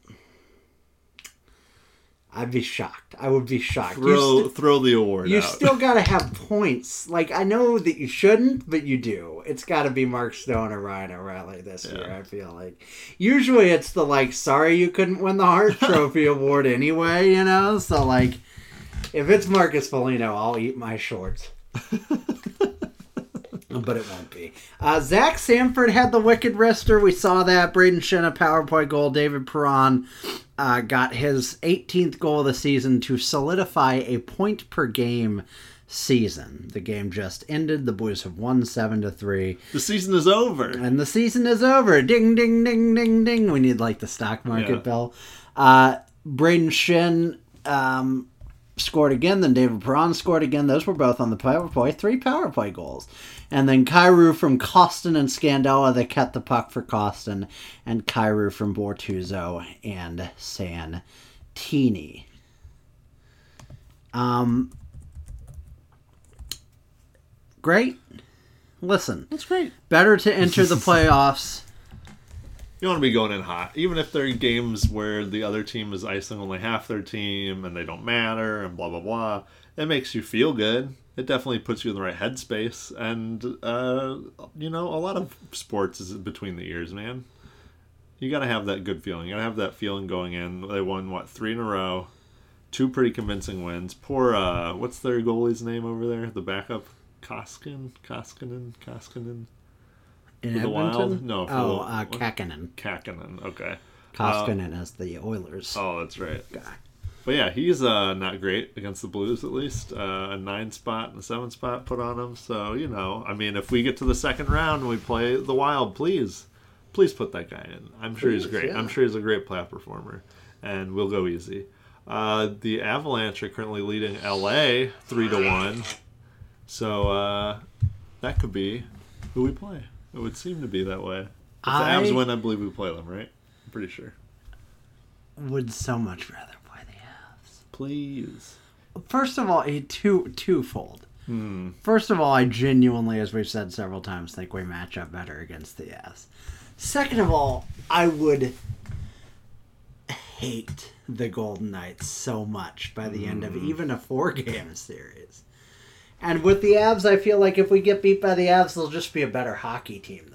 I'd be shocked. I would be shocked. Throw st- throw the award you out. still got to have points. Like I know that you shouldn't, but you do. It's got to be Mark Stone or Ryan O'Reilly this year. I feel like usually it's the like, sorry you couldn't win the Hart Trophy award anyway. You know, so like if it's Marcus Foligno, I'll eat my shorts. but it won't be. Uh, Zach Sanford had the wicked wrister. We saw that. Brayden Schenn a power play goal. David Perron uh, got his 18th goal of the season to solidify a point per game season. The game just ended. The Blues have won seven to three, the season is over. and the season is over. Ding, ding, ding, ding, ding. We need like the stock market Yeah. bell. Uh, Brayden Schenn um, scored again. Then David Perron scored again. Those were both on the power play. Three power play goals. And then Kyrou from Kostin and Scandella they kept the puck for Kostin. And Kyrou from Bortuzzo and Santini. Um, great. Listen, That's great. better to enter the playoffs. You want to be going in hot, even if there are games where the other team is icing only half their team and they don't matter and blah blah blah. It makes you feel good. It definitely puts you in the right headspace, and uh, you know, a lot of sports is between the ears, man. You gotta have that good feeling. You gotta have that feeling going in. They won what three in a row, two pretty convincing wins. Poor, uh, what's their goalie's name over there? The backup, Koskin, Koskinen, Koskinen, In the Wild? Edmonton? No, for Oh, the- uh? Kakinen. Kakinen. Okay. Koskinen as the Oilers Oh, that's right. guy. But yeah, he's uh, not great against the Blues, at least. Uh, a nine spot and a seven spot put on him. So, you know, I mean, if we get to the second round and we play the Wild, please, please put that guy in. I'm sure he's great. yeah. I'm sure he's a great playoff performer. And we'll go easy. Uh, the Avalanche are currently leading LA 3 to 1. So uh, that could be who we play. It would seem to be that way. If the I- Avs win, I believe we play them, right? I'm pretty sure. Would so much rather the. Please. First of all, a two twofold. Hmm. First of all, I genuinely, as we've said several times, think we match up better against the Avs. Second of all, I would hate the Golden Knights so much by the end of even a four game series. And with the Avs, I feel like if we get beat by the Avs, they'll just be a better hockey team.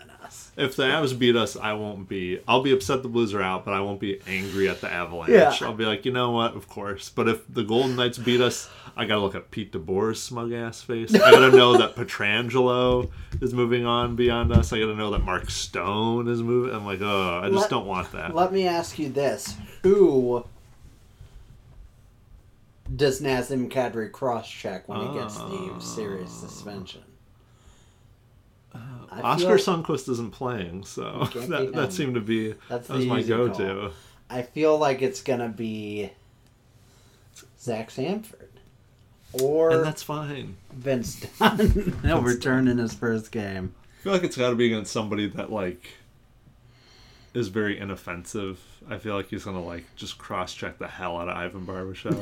If the Avs beat us, I won't be. I'll be upset the Blues are out, but I won't be angry at the Avalanche. Yeah. I'll be like, you know what? Of course. But if the Golden Knights beat us, I gotta look at Pete DeBoer's smug ass face. I gotta know that Pietrangelo is moving on beyond us. I gotta know that Mark Stone is moving. I'm like, oh, I just Let- don't want that. Let me ask you this: Who does Nazem Kadri cross check when he gets the oh. series suspension? I Oskar feel- Sundqvist isn't playing, so that, that seemed to be That's that was my go-to. call. I feel like it's gonna be Zach Sanford or And that's fine. Vince Dunn. He'll return in his first game. I feel like it's got to be against somebody that like is very inoffensive. I feel like he's gonna like just cross check the hell out of Ivan Barbashev.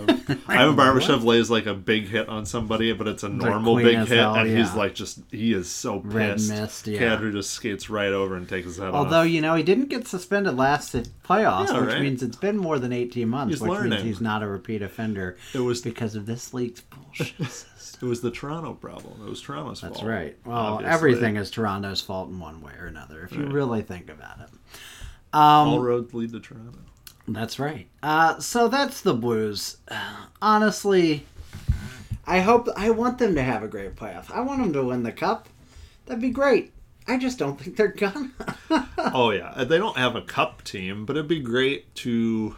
Ivan Barbashev lays like a big hit on somebody, but it's a normal big hit, hell, and he's like just he is so Red pissed. mist, yeah. Kadri just skates right over and takes his head off. Although off. you know he didn't get suspended last playoffs, Yeah, which right. means it's been more than eighteen months, He's which means he's not a repeat offender It was because of this league's bullshit system. it was the Toronto problem. It was Toronto's That's fault. That's right. Well, obviously. everything is Toronto's fault in one way or another, if you really think about it. All Um, roads lead to Toronto. that's right. Uh, so that's the Blues. Uh, honestly, I hope I want them to have a great playoff. I want them to win the cup. That'd be great. I just don't think they're gonna. Oh yeah, they don't have a cup team, but it'd be great to.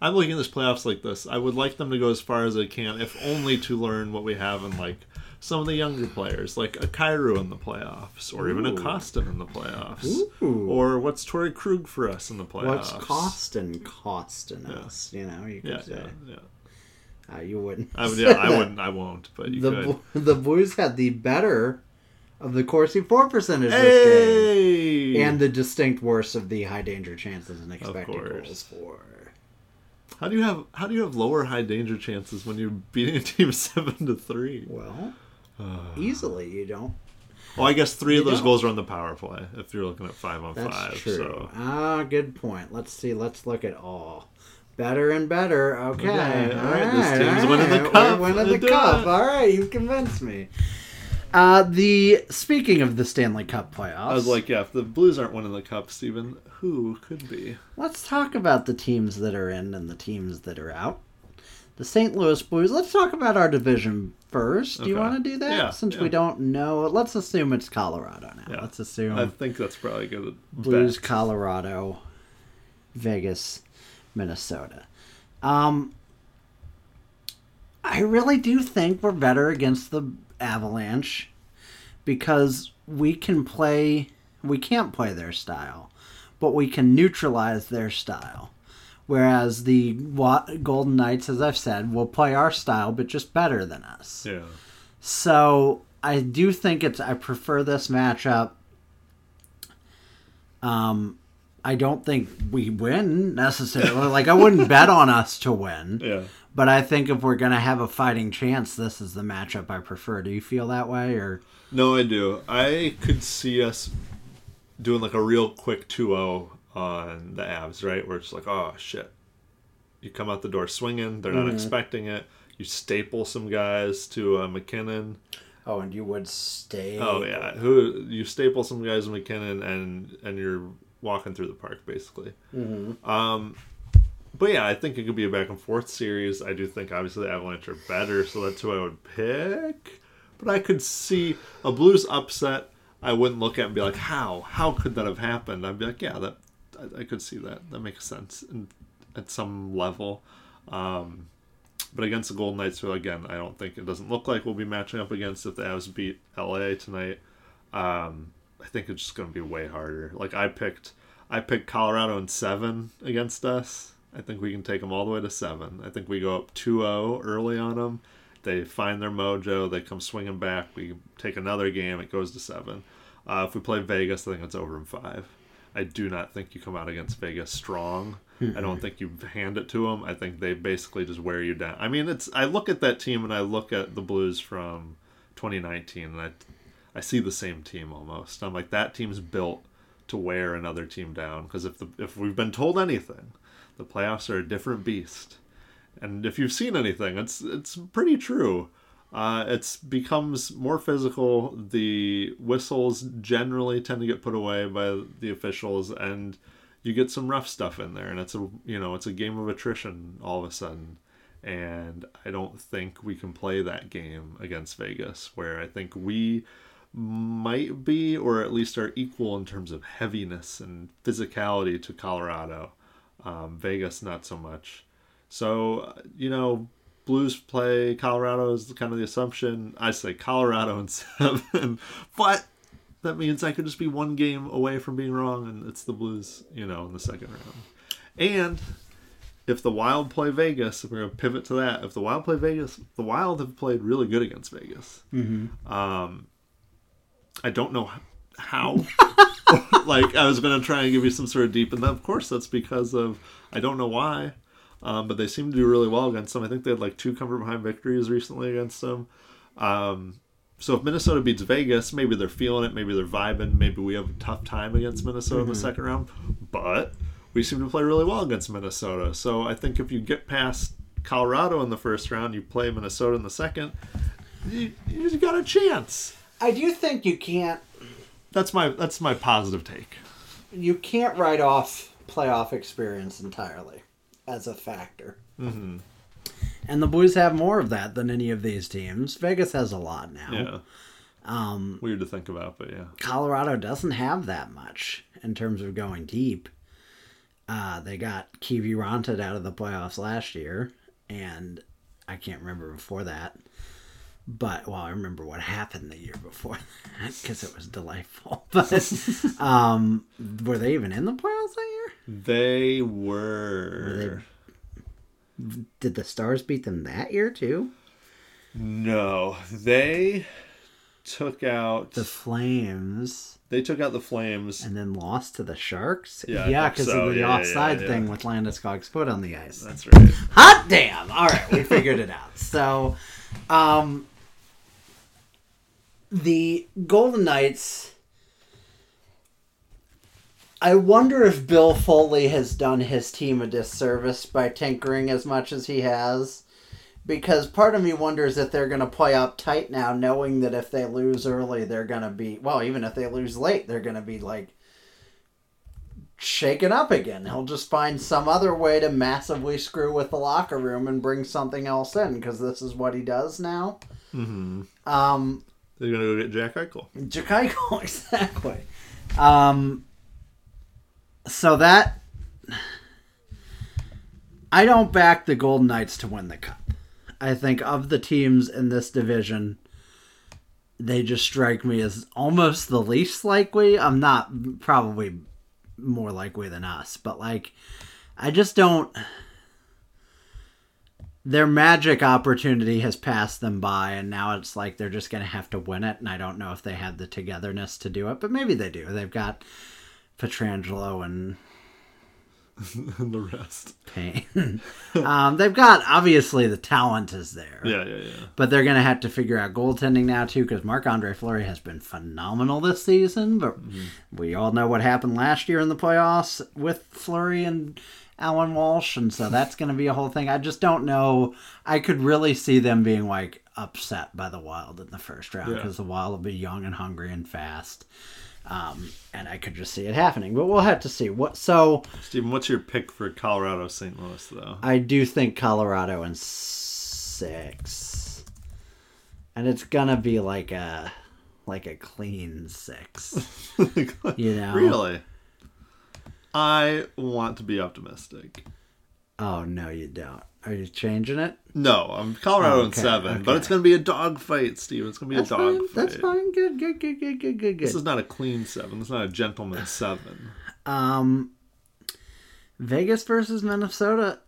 I'm looking at this playoffs like this. I would like them to go as far as they can, if only to learn what we have in like some of the younger players, like a Cairo in the playoffs, or even a Ooh. Kostin in the playoffs, Ooh. or what's Torey Krug for us in the playoffs. What's costing costing us? You know, you could Yeah, say. yeah, yeah. Uh, you wouldn't. I would, yeah, I wouldn't. I won't, but you The could. The Blues had the better of the Corsi four percentage this game, and the distinct worst of the high danger chances and expected goals for. how do you have how do you have lower high danger chances when you're beating a team seven to three? Well, easily you don't. Well, I guess three of those don't. goes are on the power play if you're looking at five on That's five. true. So Ah, good point. Let's see. Let's look at all. Better and better. Okay. All right, right. this team's all winning the right, cup. We're winning the cup. it. All right, you've convinced me. Uh, the speaking of the Stanley Cup playoffs, I was like, yeah, if the Blues aren't winning the cup, Steven, who could be? let's talk about the teams that are in and the teams that are out. The St. Louis Blues. Let's talk about our division first. Do you Okay. want to do that? Yeah, Since yeah. we don't know, let's assume it's Colorado now. Yeah. Let's assume I think that's probably a good. Blues, bet. Colorado, Vegas, Minnesota. Um, I really do think we're better against the Avalanche because we can play. We can't play their style, but we can neutralize their style. Whereas the Golden Knights, as I've said, will play our style, but just better than us. Yeah. So I do think it's. I prefer this matchup. Um, I don't think we win necessarily. like I wouldn't bet on us to win, Yeah. but I think if we're gonna have a fighting chance, this is the matchup I prefer. Do you feel that way, or No, I do. I could see us doing like a real quick 2-0 on the abs, right? Where it's like, oh shit, you come out the door swinging. They're not Mm-hmm. expecting it. You staple some guys to uh, MacKinnon. oh, and you would stay? Oh yeah, who you staple some guys to MacKinnon, and and you're walking through the park basically. Mm-hmm. Um, but yeah, I think it could be a back and forth series. I do think obviously the Avalanche are better, so that's who I would pick. But I could see a Blues upset. I wouldn't look at and be like, "How? How could that have happened?" I'd be like, "Yeah, that I, could see that. That makes sense at some level." Um, but against the Golden Knights, who again, I don't think it doesn't look like we'll be matching up against if the Avs beat LA tonight. Um, I think it's just going to be way harder. Like I picked, I picked Colorado in seven against us. I think we can take them all the way to seven. I think we go up 2-0 early on them. They find their mojo. They come swinging back. We take another game. It goes to seven. Uh, if we play Vegas, I think it's over in five. I do not think you come out against Vegas strong. I don't mm-hmm. think you hand it to them. I think they basically just wear you down. I mean, it's. I look at that team and I look at the Blues from 2019, and I, I see the same team almost. I'm like, that team's built to wear another team down. Because if the if we've been told anything, the playoffs are a different beast. And if you've seen anything, it's it's pretty true. Uh, it's becomes more physical. The whistles generally tend to get put away by the officials, and you get some rough stuff in there. And it's a you know it's a game of attrition all of a sudden. And I don't think we can play that game against Vegas, where I think we might be, or at least are equal in terms of heaviness and physicality to Colorado. Um, Vegas, not so much. So, you know, Blues play Colorado is kind of the assumption. I say Colorado in seven, but that means I could just be one game away from being wrong, and it's the Blues, you know, in the second round. And if the Wild play Vegas, we're to pivot to that. If the Wild play Vegas, the Wild have played really good against Vegas. Mm-hmm. Um, I don't know how. like I was going to try and give you some sort of deep, and of course that's because of I don't know why, um, but they seem to do really well against them. I think they had like two come from behind victories recently against them. Um, so if Minnesota beats Vegas, maybe they're feeling it, maybe they're vibing, maybe we have a tough time against Minnesota mm-hmm. in the second round, but we seem to play really well against Minnesota. So I think if you get past Colorado in the first round, you play Minnesota in the second, you, you got a chance. I do think you can't. That's my that's my positive take. You can't write off playoff experience entirely as a factor. Mm-hmm. And the Blues have more of that than any of these teams. Vegas has a lot now. Yeah. Um, Weird to think about, but yeah. Colorado doesn't have that much in terms of going deep. Uh, they got Kiwi Kiviranta out of the playoffs last year, and I can't remember before that. But well, I remember what happened the year before because it was delightful. But um, were they even in the playoffs that year? They were. were they, did the Stars beat them that year too? No, they took out the Flames. They took out the Flames and then lost to the Sharks. Yeah, yeah, because so. of the yeah, offside yeah, yeah. thing with Landeskog's foot on the ice. That's right. Hot damn! All right, we figured it out. So, um, the Golden Knights. I wonder if Bill Foley has done his team a disservice by tinkering as much as he has. Because part of me wonders if they're going to play up tight now, knowing that if they lose early, they're going to be, well, even if they lose late, they're going to be like shaken up again. He'll just find some other way to massively screw with the locker room and bring something else in, because this is what he does now. Mm-hmm. Um, They're gonna go get Jack Eichel. Jack Eichel, exactly. Um, so that I don't back the Golden Knights to win the cup. I think of the teams in this division, they just strike me as almost the least likely. I'm not probably more likely than us, but like I just don't their magic opportunity has passed them by and now it's like they're just going to have to win it and I don't know if they had the togetherness to do it, but maybe they do. They've got Pietrangelo and the rest. Payne. um, they've got obviously the talent is there. Yeah, yeah, yeah. But they're going to have to figure out goaltending now too because Marc Andre Fleury has been phenomenal this season. But we all know what happened last year in the playoffs with Fleury and Allan Walsh, and so that's going to be a whole thing. I just don't know. I could really see them being like upset by the Wild in the first round Yeah. because the Wild will be young and hungry and fast. Um, and I could just see it happening, but we'll have to see what. So Steven, what's your pick for Colorado St. Louis though? I do think Colorado in six, and it's gonna be like a like a clean six. You know, Really? I want to be optimistic. Oh no, you don't. Are you changing it? No, I'm Colorado Oh, in okay, seven, but it's going to be a dog fight, Steve. It's going to be That's a dog fine. fight. That's fine. Good. Good. Good. Good. Good. Good. Good. This is not a clean seven. It's not a gentleman's seven. Um, Vegas versus Minnesota.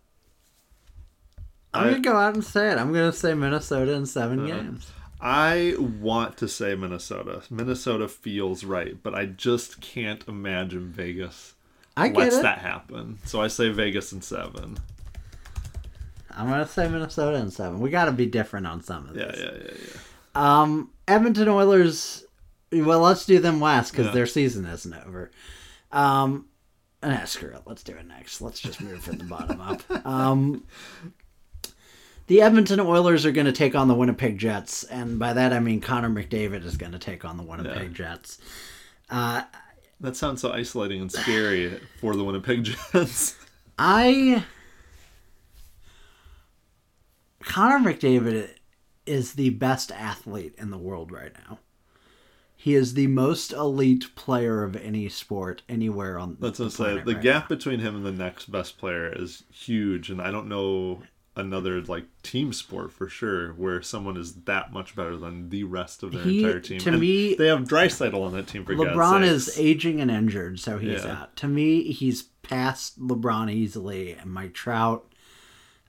I'm I- gonna go out and say it. I'm gonna say Minnesota in 7 Uh-huh. games. I want to say Minnesota. Minnesota feels right, but I just can't imagine Vegas I get lets that happen. So I say Vegas in seven. I'm gonna say Minnesota in seven. We got to be different on some of this. Yeah, these. yeah, yeah, yeah. Um, Edmonton Oilers. Well, let's do them last because Yeah. their season isn't over. Um, nah, screw it. Let's do it next. Let's just move from the bottom up. Um, the Edmonton Oilers are going to take on the Winnipeg Jets, and by that I mean Connor McDavid is going to take on the Winnipeg Jets. Uh, That sounds so isolating and scary for the Winnipeg Jets. I Connor McDavid is the best athlete in the world right now. He is the most elite player of any sport anywhere on That's the what I'm saying. planet The right gap now. between him and the next best player is huge, and I don't know another like team sport for sure where someone is that much better than the rest of their He- entire team. to And me- they have Draisaitl on that team for LeBron is aging and injured, so he's Yeah. out. To me, he's past LeBron easily, and Mike Trout.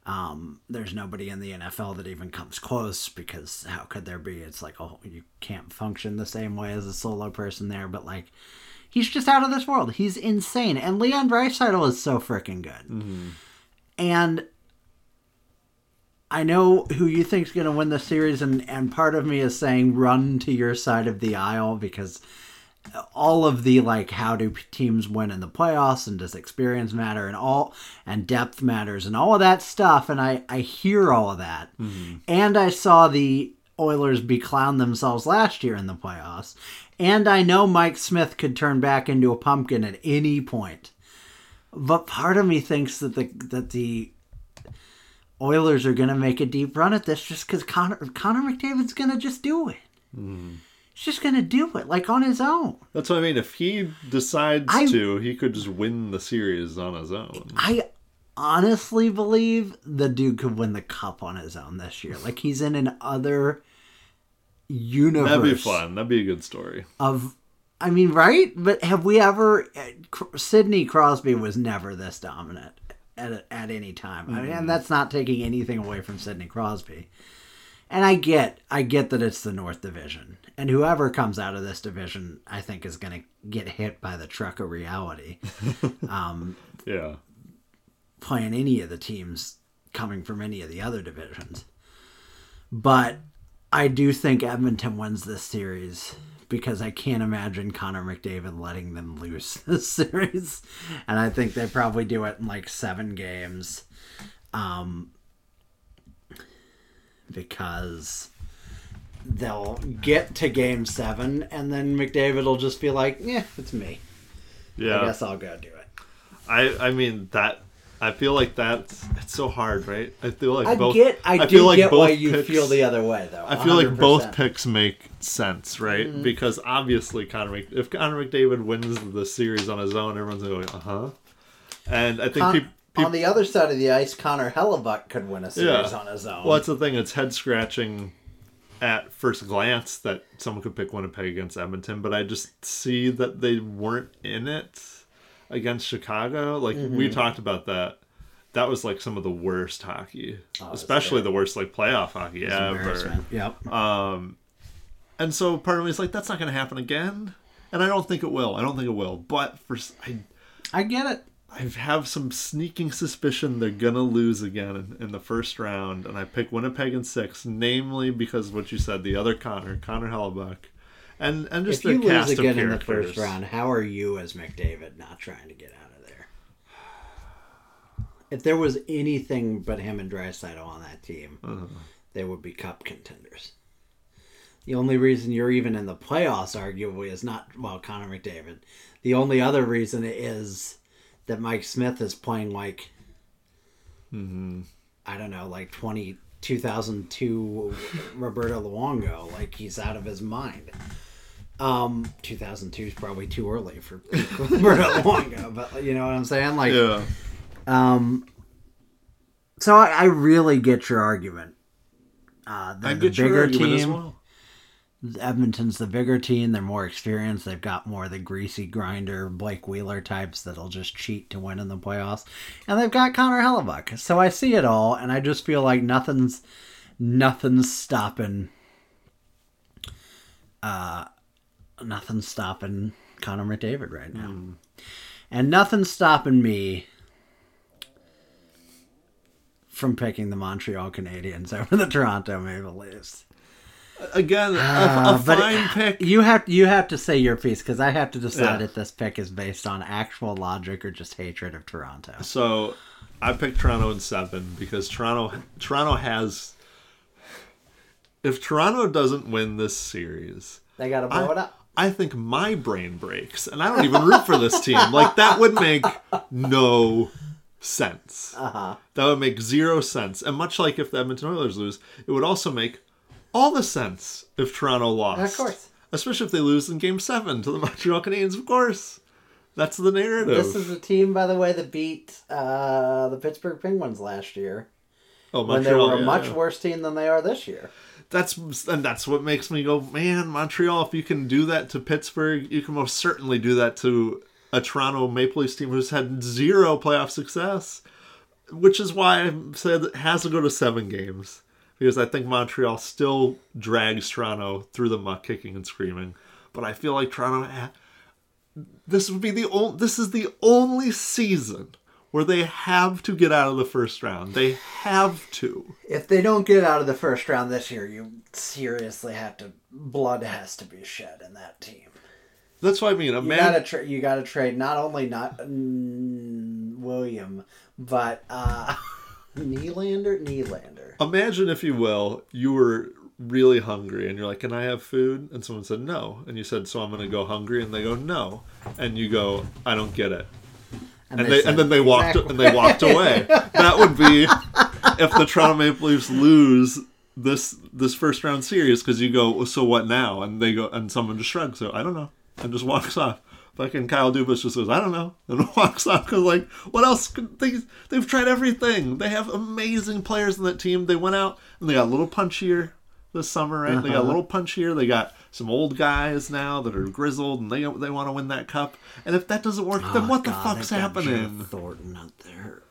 Um, there's nobody in the NFL that even comes close because how could there be? It's like oh, you can't function the same way as a solo person there. But like, he's just out of this world. He's insane, and Leon Draisaitl is so freaking good. And I know who you think's going to win the series, and and part of me is saying run to your side of the aisle because all of the like how do teams win in the playoffs and does experience matter and all and depth matters and all of that stuff and i i hear all of that. Mm-hmm. And i saw the oilers beclown themselves last year in the playoffs and i know mike smith could turn back into a pumpkin at any point. But part of me thinks that the that the Oilers are going to make a deep run at this just because Connor, Connor McDavid's going to just do it. Hmm. He's just going to do it, like on his own. That's what I mean. If he decides I- to, he could just win the series on his own. I honestly believe the dude could win the cup on his own this year. Like he's in an other universe That'd be fun. That'd be a good story. of. I mean, right? But have we ever? Eh, Sidney Crosby was never this dominant at at any time. I mean, and that's not taking anything away from Sidney Crosby. And I get, I get that it's the North Division, and whoever comes out of this division, I think, is going to get hit by the truck of reality. um, Yeah. playing any of the teams coming from any of the other divisions. But I do think Edmonton wins this series because I can't imagine Connor McDavid letting them lose this series. And I think they probably do it in like seven games. Um, because they'll get to game seven and then McDavid will just be like, yeah, it's me. Yeah. I guess I'll go do it. I I mean that I feel like that's it's so hard, right? I feel like I both get, I, do feel like get why you picks- feel the other way, though. I feel like both picks make sense, right? Mm-hmm. Because obviously Connor Mc, if Connor McDavid wins the series on his own, everyone's going, uh huh. And I think Con- peop peop- on the other side of the ice, Connor Hellebuyck could win a series Yeah. on his own. well, that's the thing. It's head scratching at first glance that someone could pick Winnipeg against Edmonton, but I just see that they weren't in it against Chicago. Like we Mm-hmm. talked about that. That was like some of the worst hockey, Oh, especially the worst like playoff hockey ever. Yep. Um, and so part of me is like, that's not going to happen again. And I don't think it will. I don't think it will. But for I, I get it. I have some sneaking suspicion they're gonna lose again in, in the first round, and I pick Winnipeg in six, namely because of what you said, the other Connor, Connor Hellebuyck, and and just If their you lose cast again of in the first round, how are you as McDavid not trying to get out of there? If there was anything but him and Draisaitl on that team, Uh-huh. they would be cup contenders. The only reason you're even in the playoffs, arguably, is not well Connor McDavid. The only other reason is that Mike Smith is playing like Mm-hmm. I don't know, like 20, 2002 Roberto Luongo. Like he's out of his mind. Um, 2002 is probably too early for Roberto but you know what I'm saying? Like, Yeah, um, so I, I really get your argument. Uh, they're I the bigger team. well. Edmonton's the bigger team. They're more experienced. They've got more of the greasy grinder Blake Wheeler types that'll just cheat to win in the playoffs. And they've got Connor Hellebuyck. So I see it all, and I just feel like nothing's nothing's stopping. Uh, nothing's stopping Connor McDavid right now, and nothing's stopping me from picking the Montreal Canadiens over the Toronto Maple Leafs. Again, a, Uh, a but fine pick. You have you have to say your piece because I have to decide Yeah. if this pick is based on actual logic or just hatred of Toronto. So I picked Toronto in seven because Toronto Toronto has. If Toronto doesn't win this series, They got to blow it up. I think my brain breaks, and I don't even root for this team. Like that would make no sense. Uh-huh. That would make zero sense. And much like if the Edmonton Oilers lose, it would also make all the sense if Toronto lost. Of course. Especially if they lose in Game Seven to the Montreal Canadiens. Of course, that's the narrative. This is a team, by the way, that beat uh, the Pittsburgh Penguins last year oh, Montreal, when they were a yeah, much yeah. worse team than they are this year. That's and that's what makes me go, man, Montreal. If you can do that to Pittsburgh, you can most certainly do that to a Toronto Maple Leafs team who's had zero playoff success. Which is why I said it has to go to seven games because I think Montreal still drags Toronto through the muck, kicking and screaming. But I feel like Toronto. This would be the only. This is the only season where they have to get out of the first round. They have to. If they don't get out of the first round this year, you seriously have to. Blood has to be shed in that team. That's what I mean. You Imagine, gotta tra- you gotta trade not only not mm, William, but uh, Nylander. Nylander. imagine if you will you were really hungry and you're like can i have food and someone said no and you said so i'm going to go hungry and they go no and you go i don't get it and they, said, and then they walked "Exactly." and they walked away that would be if the toronto maple leafs lose this this first round series because you go so what now and they go and someone just shrugs so i don't know and just walks off Fucking Kyle Dubas just goes, I don't know, and walks off. Cause like, what else? Could they? They've tried everything. They have amazing players in that team. They went out and they got a little punchier this summer, right? They got a Uh-huh. little punchier. They got some old guys now that are grizzled, and they they want to win that cup. And if that doesn't work, then Oh, what the fuck's they got Joe happening? Thornton out there.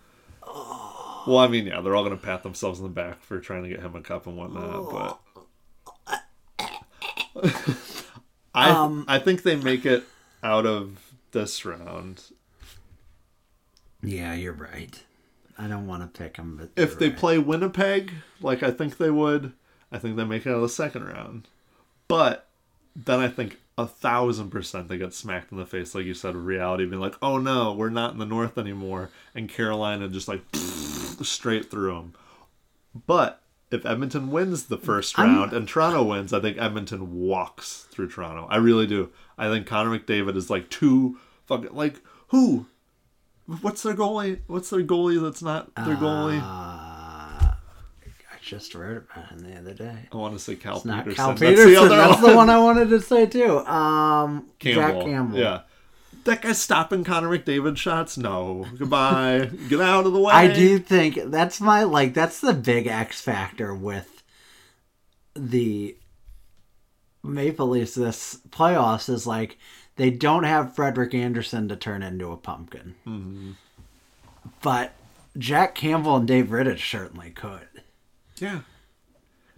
Oh. Well, I mean, yeah, they're all gonna pat themselves on the back for trying to get him a cup and whatnot, but I Um, I think they make it out of this round Yeah, you're right. I don't want to pick them, but if they right. play Winnipeg like I think they would. I think they make it out of the second round, but then I think a thousand percent they get smacked in the face, like you said, of reality being like, "Oh no, we're not in the North anymore," and Carolina just like straight through them. But if Edmonton wins the 1st I'm- round and Toronto wins, I think Edmonton walks through Toronto. I really do. I think Connor McDavid is like too fucking like who? What's their goalie? What's their goalie that's not their goalie? Ah. Just wrote about him the other day. I want to say Cal It's not Peterson. Cal That's Peterson. the That's, other the one I wanted to say too. Um, Campbell. Jack Campbell. Yeah. That guy's stopping Connor McDavid shots? No. Goodbye. Get out of the way. I do think that's my like that's the big X factor with the Maple Leafs this playoffs is like they don't have Frederik Andersen to turn into a pumpkin, Mm-hmm. but Jack Campbell and Dave Rittich certainly could. Yeah.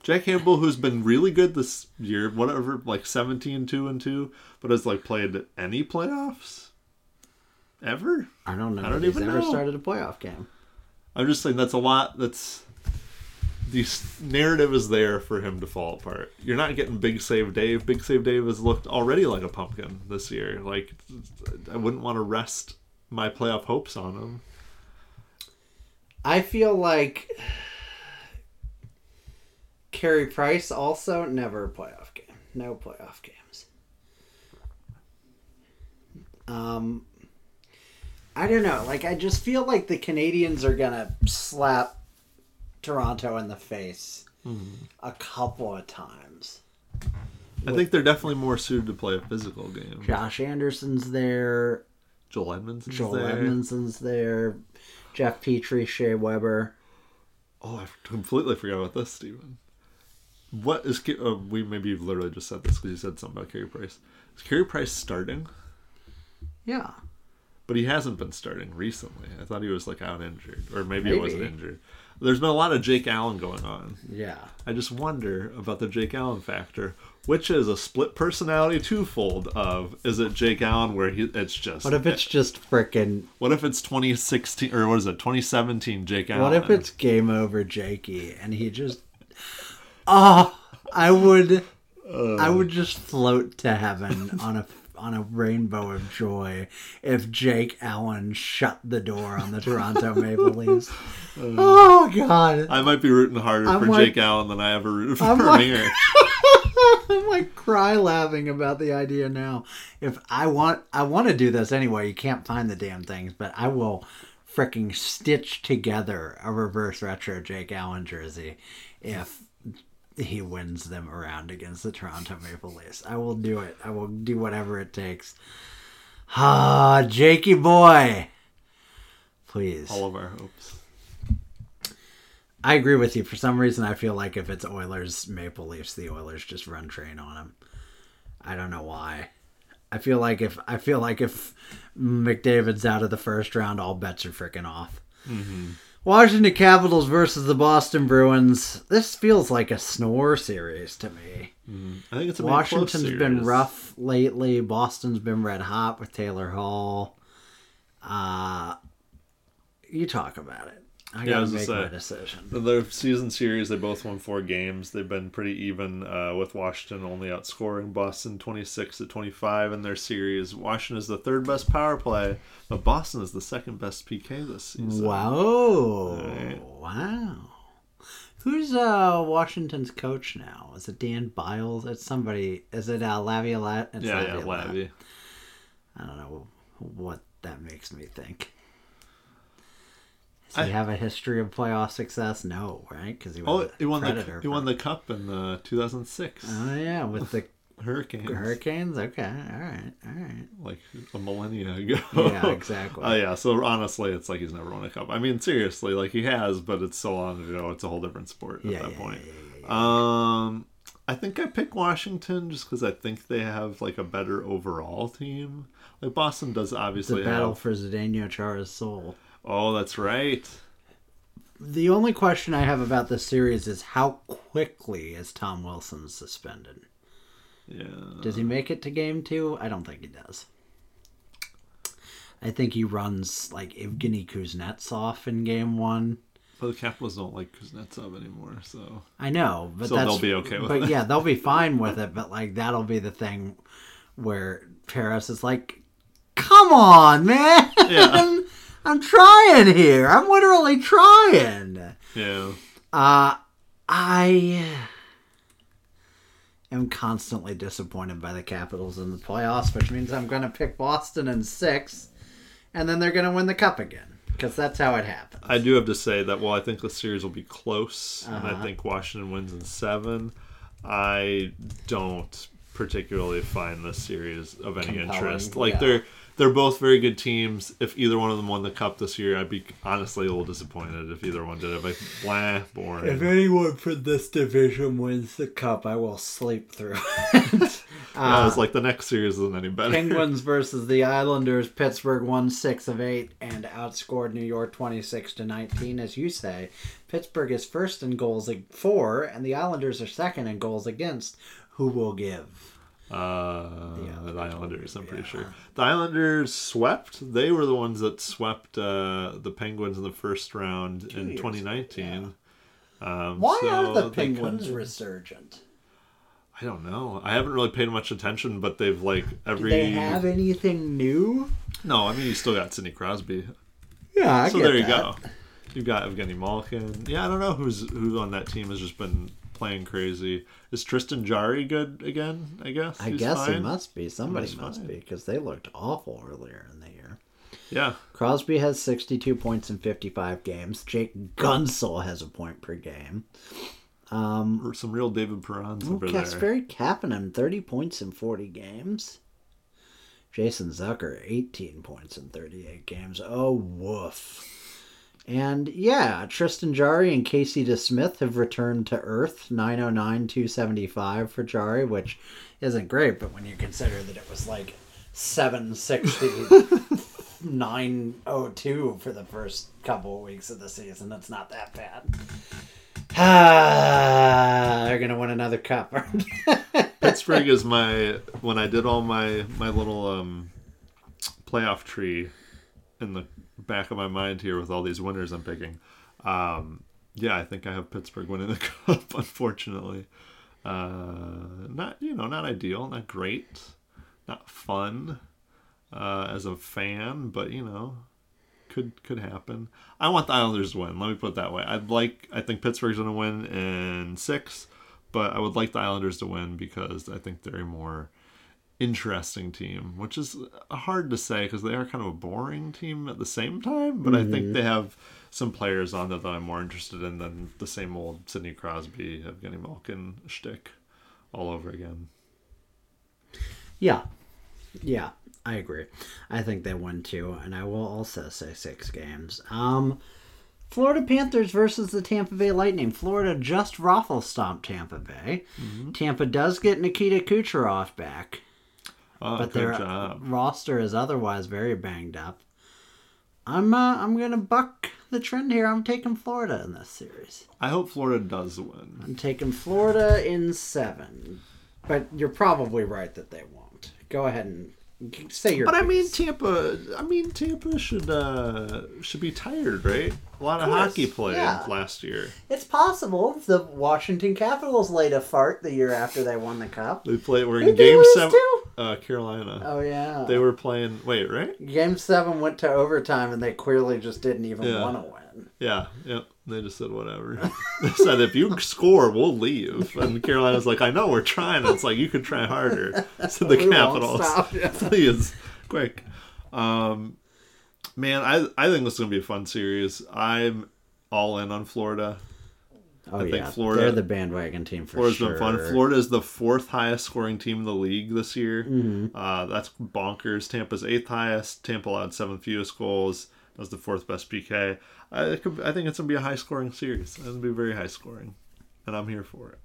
Jack Campbell, who's been really good this year, whatever, like 17 2 and 2, but has like played any playoffs ever? I don't know I don't he's even ever know. started a playoff game. I'm just saying that's a lot. That's the narrative is there for him to fall apart. You're not getting Big Save Dave. Big Save Dave has looked already like a pumpkin this year. Like I wouldn't want to rest my playoff hopes on him. I feel like Carey Price also never a playoff game. No playoff games. Um I don't know. Like I just feel like the Canadians are gonna slap Toronto in the face a couple of times. I think they're definitely more suited to play a physical game. Josh Anderson's there, Joel Edmonds is Joel there. Edmundson's there, Jeff Petry, Shea Weber. Oh, I completely forgot about this, Steven. What is uh, we maybe you've literally just said this because you said something about Carey Price. Is Carey Price starting? Yeah. But he hasn't been starting recently. I thought he was like out injured, or maybe, he wasn't injured. There's been a lot of Jake Allen going on. Yeah. I just wonder about the Jake Allen factor, which is a split personality twofold of is it Jake Allen where he it's just What if it's just frickin' what if it's 2016 or what is it 2017 Jake Allen? What if it's game over, Jakey, and he just, oh, I would uh. I would just float to heaven on a on a rainbow of joy if Jake Allen shut the door on the Toronto Maple Leafs. Uh. oh God. I might be rooting harder I'm for like- Jake Allen than I ever rooted for I'm like- I'm like cry laughing about the idea now. If I want, I want to do this anyway. You can't find the damn things, but I will freaking stitch together a reverse retro Jake Allen jersey if he wins them around against the Toronto Maple Leafs. I will do it. I will do whatever it takes. Ah, Jakey boy, please. All of our hopes. I agree with you. For some reason, I feel like if it's Oilers Maple Leafs, the Oilers just run train on them. I don't know why. I feel like if I feel like if McDavid's out of the first round, all bets are freaking off. Washington Capitals versus the Boston Bruins. This feels like a snore series to me. I think it's a Washington's Washington's been rough lately. Boston's been red hot with Taylor Hall. Uh, you talk about it. I Yeah, gotta make say. my decision. Their season series, they both won four games. They've been pretty even, uh, with Washington only outscoring Boston 26 to 25 in their series. Washington is the third best power play, but Boston is the second best PK this season. Wow. Right. Wow. Who's uh Washington's coach now? Is it Dan Biles? It's somebody. Is it uh, Laviolette? It's Yeah, yeah, Laviolette. Labby. I don't know what that makes me think. Does he have a history of playoff success? No, right? Because he was Oh, he won Predator the he won the cup in uh, 2006. Oh yeah, with the Hurricanes. Hurricanes. Okay, all right, all right. Like a millennia ago. Yeah, exactly. Oh yeah, so honestly, it's like he's never won a cup. I mean, seriously, like he has, but it's so long ago. It's a whole different sport at Yeah, that yeah, point. yeah, Um, I think I pick Washington just because I think they have like a better overall team. Like Boston does The obviously battle have. for Zdeno Chara's soul. Oh, that's right. The only question I have about this series is how quickly is Tom Wilson suspended? Yeah. Does he make it to game two? I don't think he does. I think he runs like Evgeny Kuznetsov in game one. But the Capitals don't like Kuznetsov anymore, so I know, but So that's, they'll be okay with But it. yeah, they'll be fine with it. But like that'll be the thing where Paris is like, "Come on, man! Yeah. I'm trying here. I'm literally trying." yeah. Uh, I am constantly disappointed by the Capitals in the playoffs, which means I'm going to pick Boston in six, and then they're going to win the cup again because that's how it happens. I do have to say that while I think the series will be close, and I Uh-huh. think Washington wins in seven, I don't particularly find this series of any Compelling, interest. Like yeah. they're they're both very good teams. If either one of them won the cup this year, I'd be honestly a little disappointed if either one did it. Like, blah, boring. If anyone from this division wins the cup, I will sleep through it. Uh, yeah, it's like the next series isn't any better. Penguins versus the Islanders. Pittsburgh won six of eight and outscored New York twenty six to nineteen. As you say, Pittsburgh is first in goals ag- for, and the Islanders are second in goals against. Who will give? Uh, The the Islanders, I'm pretty yeah. sure. The Islanders swept. They were the ones that swept uh, the Penguins in the first round in years, 2019. Um, Why so are the Penguins could- resurgent? I don't know. I haven't really paid much attention, but they've like Do every. they have anything new? No, I mean you still got Sidney Crosby. Yeah, I so there you that. go. You've got Evgeny Malkin. Yeah, I don't know who's who on that team has just been playing crazy. Is Tristan Jarry good again? I guess. I He's guess he must be. Somebody He's must be because they looked awful earlier in the year. Yeah. Crosby has 62 points in 55 games. Jake Guentzel has a point per game. Um, Or some real David Perrons over there. Kasperi Kapanen, 30 points in 40 games. Jason Zucker, 18 points in 38 games. Oh, woof. And yeah, Tristan Jarry and Casey DeSmith have returned to Earth, 909, 275 for Jarry, which isn't great, but when you consider that it was like 760, 902 for the first couple of weeks of the season, it's not that bad. Ah, they're to win another cup. Pittsburgh is my when I did all my my little um playoff tree in the back of my mind here with all these winners I'm picking. Um yeah, I think I have Pittsburgh winning the cup, unfortunately. Uh, not you know, not ideal, not great, not fun uh, as a fan, but you know, could could happen. I want the Islanders to win. Let me put it that way. I'd like. I think Pittsburgh's going to win in six, but I would like the Islanders to win because I think they're a more interesting team, which is hard to say because they are kind of a boring team at the same time. But I think they have some players on there that I'm more interested in than the same old Sidney Crosby, Evgeny Malkin shtick all over again. Yeah. Yeah, I agree. I think they won two, and I will also say six games. Um, Florida Panthers versus the Tampa Bay Lightning. Florida just raffle stomped Tampa Bay. Tampa does get Nikita Kucherov back, Oh, but their job. roster is otherwise very banged up. I'm uh, I'm gonna buck the trend here. I'm taking Florida in this series. I hope Florida does win. I'm taking Florida in seven, but you're probably right that they won't. Go ahead and say your. But I mean. Tampa. I mean, Tampa should uh should be tired, right? A lot of, course, hockey played yeah. last year. it's possible the Washington Capitals laid a fart the year after they won the cup. They played. We're in game seven. to? Uh, Carolina. Oh yeah, They were playing. Wait, right? Game seven went to overtime, and they clearly just didn't even Yeah. want to win. Yeah, yeah. They just said whatever. they said if you score, we'll leave. And Carolina's like, I know we're trying. And it's like you could try harder. So the We Capitals, yeah. please, quick. Um, man, I I think this is gonna be a fun series. I'm all in on Florida. Oh I think Florida- they're the bandwagon team for Florida's sure. been fun. Florida is the fourth highest scoring team in the league this year. Mm-hmm. Uh, that's bonkers. Tampa's eighth highest. Tampa allowed seventh fewest goals. That was the fourth best PK. I, it could, I think it's gonna be a high scoring series. It's gonna be very high scoring, and I'm here for it.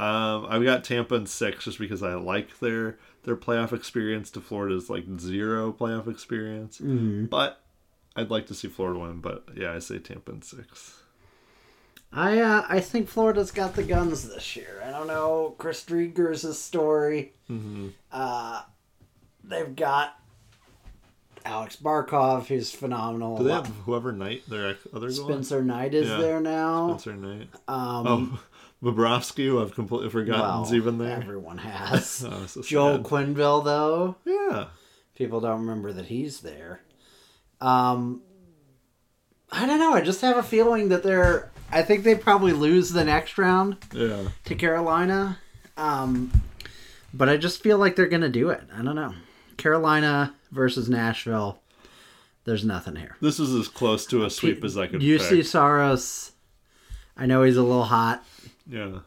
Um, I've got Tampa in six just because I like their their playoff experience. To Florida's like zero playoff experience, Mm-hmm. but I'd like to see Florida win. But yeah, I say Tampa in six. I uh, I think Florida's got the guns this year. I don't know Chris Driedger's story. Mm-hmm. Uh, they've got Alex Barkov, who's phenomenal. Do they have whoever Knight their other goal? Spencer Knight is Yeah. there now. Spencer Knight. Um, Oh, Bobrovsky, who I've completely forgotten well, is even there. everyone has. Oh, so Joel sad. Quenneville, though, Yeah. people don't remember that he's there. Um, I don't know. I just have a feeling that they're. I think they probably lose the next round. Yeah. to Carolina. Um, but I just feel like they're going to do it. I don't know. Carolina versus Nashville. There's nothing here. This is as close to a sweep as I could UC pick. Saros. I know he's a little hot, Yeah.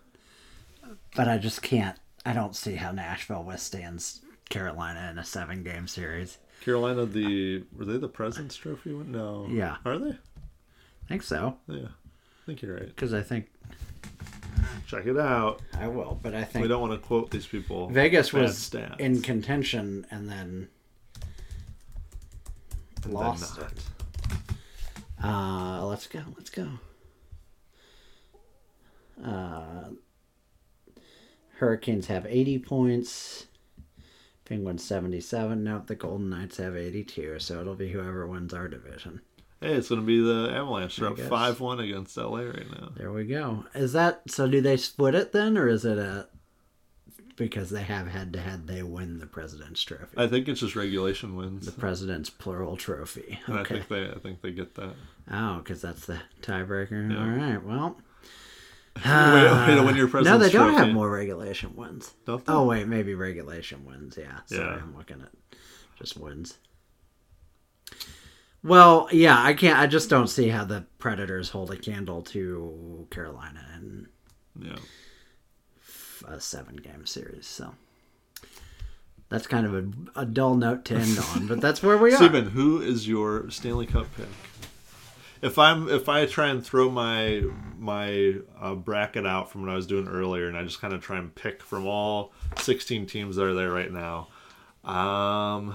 but I just can't. I don't see how Nashville withstands Carolina in a seven game series. Carolina, the were they the President's Trophy? No. Yeah. Are they? I think so. Yeah. I think you're right. Because I think Check it out. I will, but I think We don't want to quote these people. Vegas bad was stats. in contention and then And then lost not. it. Uh, let's go. Let's go. Uh, Hurricanes have 80 points. Penguins 77. Nope, the Golden Knights have 82. So it'll be whoever wins our division. Hey, it's going to be the Avalanche. They're up 5 1 against LA right now. There we go. Is that so? Do they split it then, or is it a because they have head to head? They win the President's Trophy. I think it's just regulation wins. the President's plural trophy. And I think they I think they get that. Oh, because that's the tiebreaker. Yeah. All right. Well. way, way to win your No, they don't Trophy. have more regulation wins. Don't they? Oh wait, maybe regulation wins. Yeah. Sorry, Yeah. I'm looking at just wins. Well, yeah, I can't. I just don't see how the Predators hold a candle to Carolina in Yeah. a seven-game series. So that's kind of a, a dull note to end on, but that's where we are. Stephen, who is your Stanley Cup pick? If I'm if I try and throw my my uh, bracket out from what I was doing earlier, and I just kind of try and pick from all 16 teams that are there right now, um,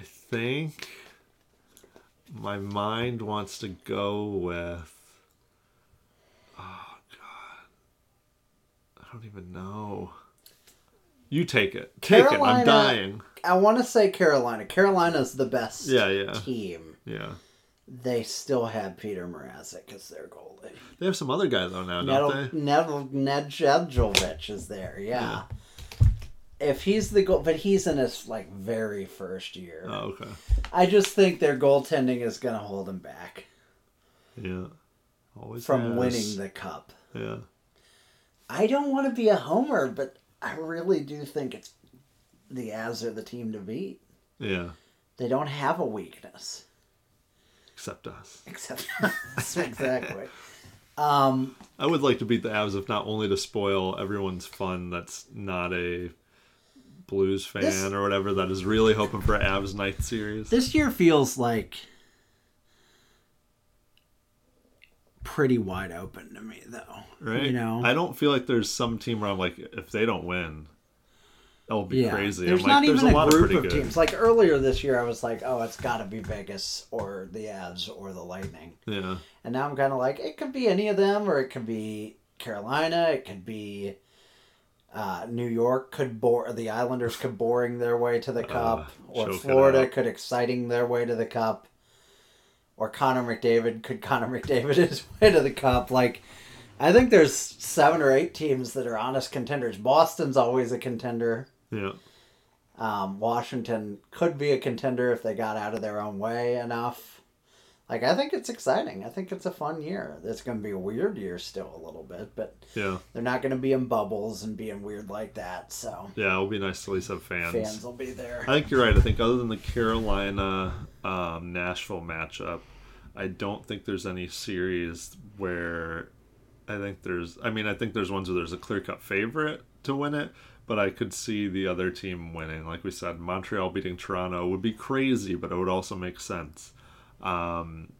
I think my mind wants to go with. Oh God, I don't even know. You take it. Take it. I'm dying. I want to say Carolina. Carolina's the best Yeah, yeah. team. Yeah. they still have Peter Mrazek as their goalie. They have some other guy though now, don't Ned, they? Ned, Ned Nedeljkovic is there, yeah. If he's the goal, but he's in his like very first year. Oh, okay. I just think their goaltending is going to hold him back Yeah. Always from has. winning the cup. Yeah. I don't want to be a homer, but I really do think it's the Avs are the team to beat. Yeah. They don't have a weakness Except us. except us. exactly. Um, I would like to beat the Avs if not only to spoil everyone's fun that's not a Blues fan This- or whatever that is really hoping for Avs night series. this year feels like pretty wide open to me, though. right? You know, I don't feel like there's some team where I'm like, if they don't win, that will be crazy. There's I'm not like, there's even a a, lot of group pretty of good. teams. Like earlier this year, I was like, oh, it's got to be Vegas or the Avs or the Lightning. Yeah. And now I'm kind of like, it could be any of them, or it could be Carolina. It could be uh, New York. Could bore the Islanders could boring their way to the cup, or Florida could exciting their way to the cup, or Connor McDavid could Connor McDavid his way to the cup. Like, I think there's seven or eight teams that are honest contenders. Boston's always a contender. Yeah. Um, Washington could be a contender if they got out of their own way enough. Like I think it's exciting. I think it's a fun year. It's going to be a weird year still a little bit, but Yeah. they're not going to be in bubbles and being weird like that. So Yeah. It'll be nice to at least have fans. fans will be there. I think you're right. I think other than the Carolina um, Nashville matchup, I don't think there's any series where I think there's. I mean, I think there's ones where there's a clear cut favorite to win it, but I could see the other team winning. Like we said, Montreal beating Toronto would be crazy, but it would also make sense. Um,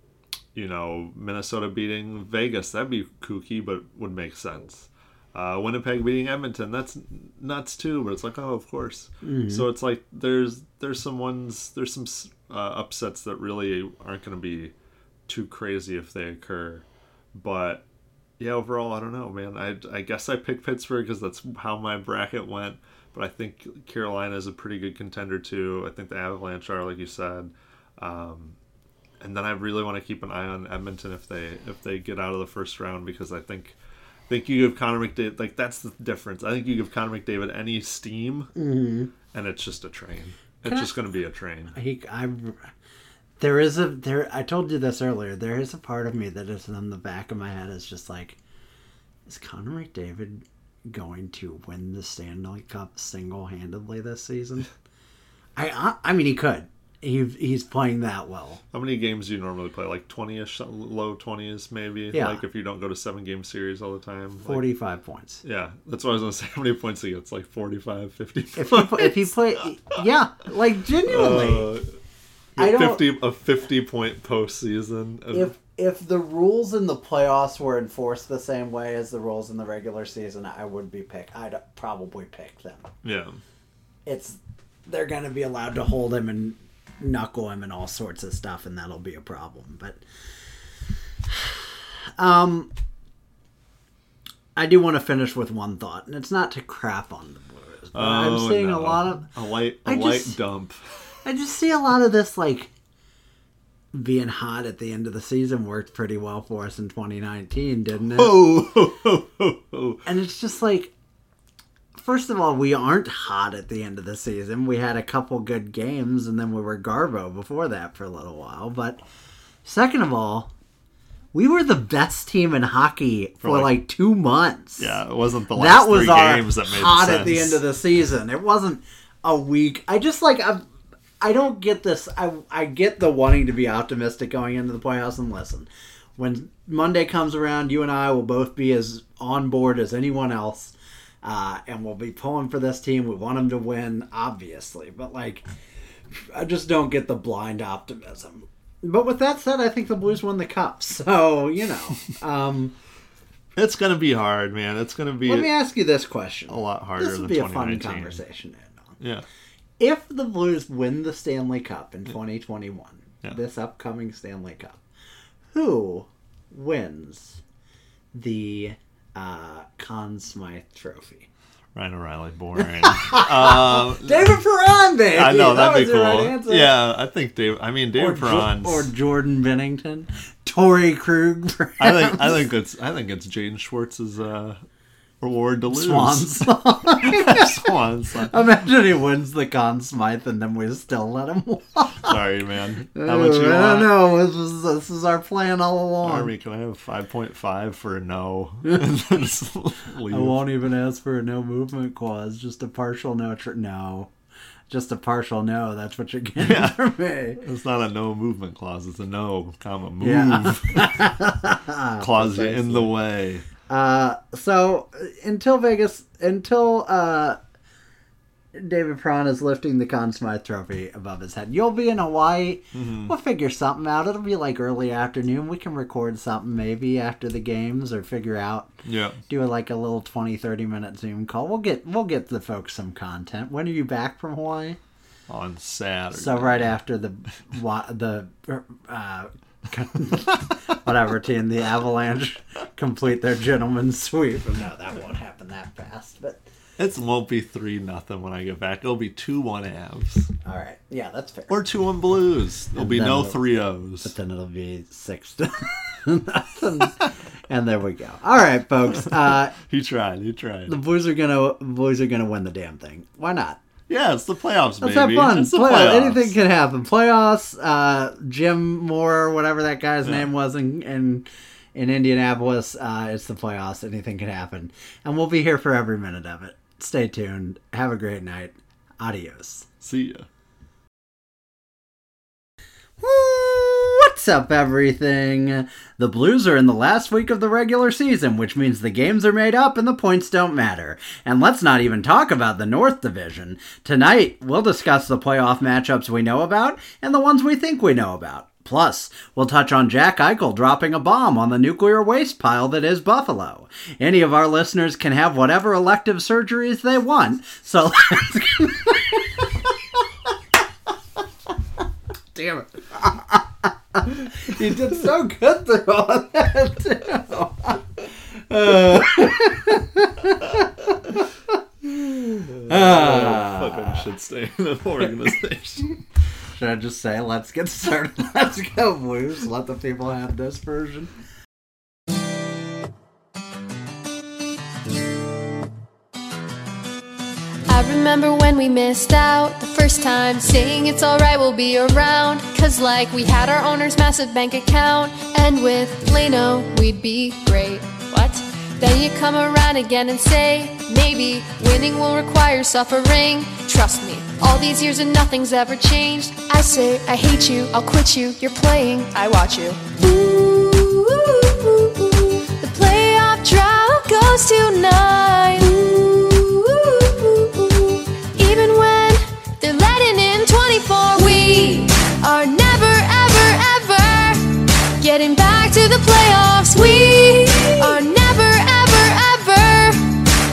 you know, Minnesota beating Vegas, that'd be kooky, but would make sense. Uh, Winnipeg beating Edmonton, that's nuts too, but it's like, oh, of course. So it's like there's there's some ones, there's some uh, upsets that really aren't going to be too crazy if they occur. But yeah, overall, I don't know, man. I, I guess I picked Pittsburgh because that's how my bracket went. But I think Carolina is a pretty good contender too. I think the Avalanche are, like you said. Um, and then I really want to keep an eye on Edmonton if they if they get out of the first round because I think I think you give Connor McDavid like that's the difference. I think you give Connor McDavid any steam, mm-hmm. and it's just a train. It's Can I- just going to be a train. He, I, there is a there. I told you this earlier. There is a part of me that is in the back of my head is just like, is Connor McDavid going to win the Stanley Cup single handedly this season? I, I I mean he could. He he's playing that well. How many games do you normally play? Like twenty ish, low twenties maybe. Yeah. Like if you don't go to seven game series all the time. Like- Forty five points. yeah, that's what I was gonna say. How many points he gets? Like 45, 50 If he if he play, yeah, like genuinely. Uh, I don't- fifty a fifty point postseason. if if the rules in the playoffs were enforced the same way as the rules in the regular season, I would be pick. I'd probably pick them. yeah, It's they're gonna be allowed to hold him and knuckle him and all sorts of stuff, and that'll be a problem. But um, I do want to finish with one thought, and it's not to crap on the Blues, but I'm Oh, seeing no. a lot of a light a I light just- dump. I just see a lot of this like being hot at the end of the season worked pretty well for us in 2019, didn't it? Oh, And it's just like, first of all, we aren't hot at the end of the season. We had a couple good games, and then we were Garbo before that for a little while. But second of all, we were the best team in hockey for, like- like, two months. yeah, it wasn't the last that was three our games that made hot sense. at the end of the season. It wasn't a week. I just like I, I don't get this. I I get the wanting to be optimistic going into the playoffs. And listen, when Monday comes around, you and I will both be as on board as anyone else, uh, and we'll be pulling for this team. We want them to win, obviously, but like, I just don't get the blind optimism. But with that said, I think the Blues won the cup. So you know, um, It's gonna be hard, man. It's gonna be let me ask you this question. a lot harder This than would be a fun conversation to end on. Yeah, If the Blues win the Stanley Cup in 2021, Yeah. this upcoming Stanley Cup, who wins the uh, Conn Smythe Trophy? Ryan O'Reilly, boring. um, David Perron, baby. I know That that'd be cool. right yeah, I think Dave. I mean, David Jo- or Jordan Binnington, Torey Krug. Perhaps. I think I think it's I think it's Jaden Schwartz's uh, reward to lose. Swans. Swans. Imagine he wins the Conn Smythe and then we still let him walk. Sorry, man. How uh, much you I don't know. This is, this is our plan all along. Army, can I have five point five for a no? And then just leave. I won't even ask for a no movement clause, just a partial no. Tr- no. Just a partial no. That's what you're getting Yeah. from me. It's not a no movement clause. It's a no, comma move Yeah. clause you in the way. Uh, so until Vegas, until uh, David Perron is lifting the Conn Smythe trophy above his head, you'll be in Hawaii. Mm-hmm. We'll figure something out. It'll be like early afternoon. We can record something maybe after the games or figure out Yeah. do a, like a little 20 30 minute zoom call we'll get we'll get the folks some content when are you back from hawaii On Saturday. so right after the the uh whatever team the avalanche complete their gentleman's sweep no that won't happen that fast but It won't be three nothing when I get back. It'll be two one Avs all right yeah that's fair or two one Blues. There'll be no three O's. But then it'll be six to nothing and there we go all right folks uh He tried. He tried. the boys are gonna boys are gonna win the damn thing why not Yeah, it's the playoffs, Let's baby. have fun. It's the Play- playoffs. anything can happen. Playoffs. Uh, Jim Mora, whatever that guy's name was in in, in Indianapolis. Uh, it's the playoffs. Anything can happen, and we'll be here for every minute of it. Stay tuned. Have a great night. Adios. See ya. What's up, everything? The Blues are in the last week of the regular season, which means the games are made up and the points don't matter. And let's not even talk about the North Division. Tonight, we'll discuss the playoff matchups we know about and the ones we think we know about. Plus, we'll touch on Jack Eichel dropping a bomb on the nuclear waste pile that is Buffalo. Any of our listeners can have whatever elective surgeries they want, so Damn it. you did so good through all that, too. Uh, Fucking should stay in the organization. should I just say, let's get started? Let's go, Blues. Let the people have this version. I remember when we missed out the first time, saying it's alright, we'll be around. Cause, like, we had our owner's massive bank account, and with Leno, we'd be great. What? Then you come around again and say, maybe winning will require suffering. Trust me, all these years and nothing's ever changed. I say, I hate you, I'll quit you, you're playing, I watch you. Ooh, the playoff trial goes. Ooh, playoffs. We are never, ever, ever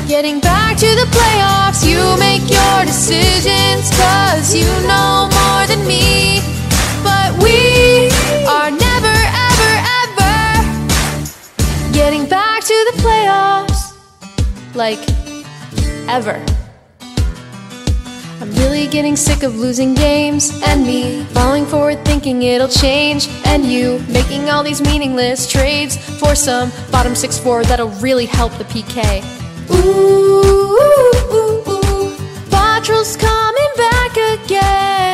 getting back to the playoffs. You make your decisions, cause you know more than me. But we are never, ever, ever getting back to the playoffs. Like, ever. I'm really getting sick of losing games and me falling forward thinking it'll change and you making all these meaningless trades for some bottom 6-4 that'll really help the PK. Ooh, ooh, ooh, ooh. Coming back again.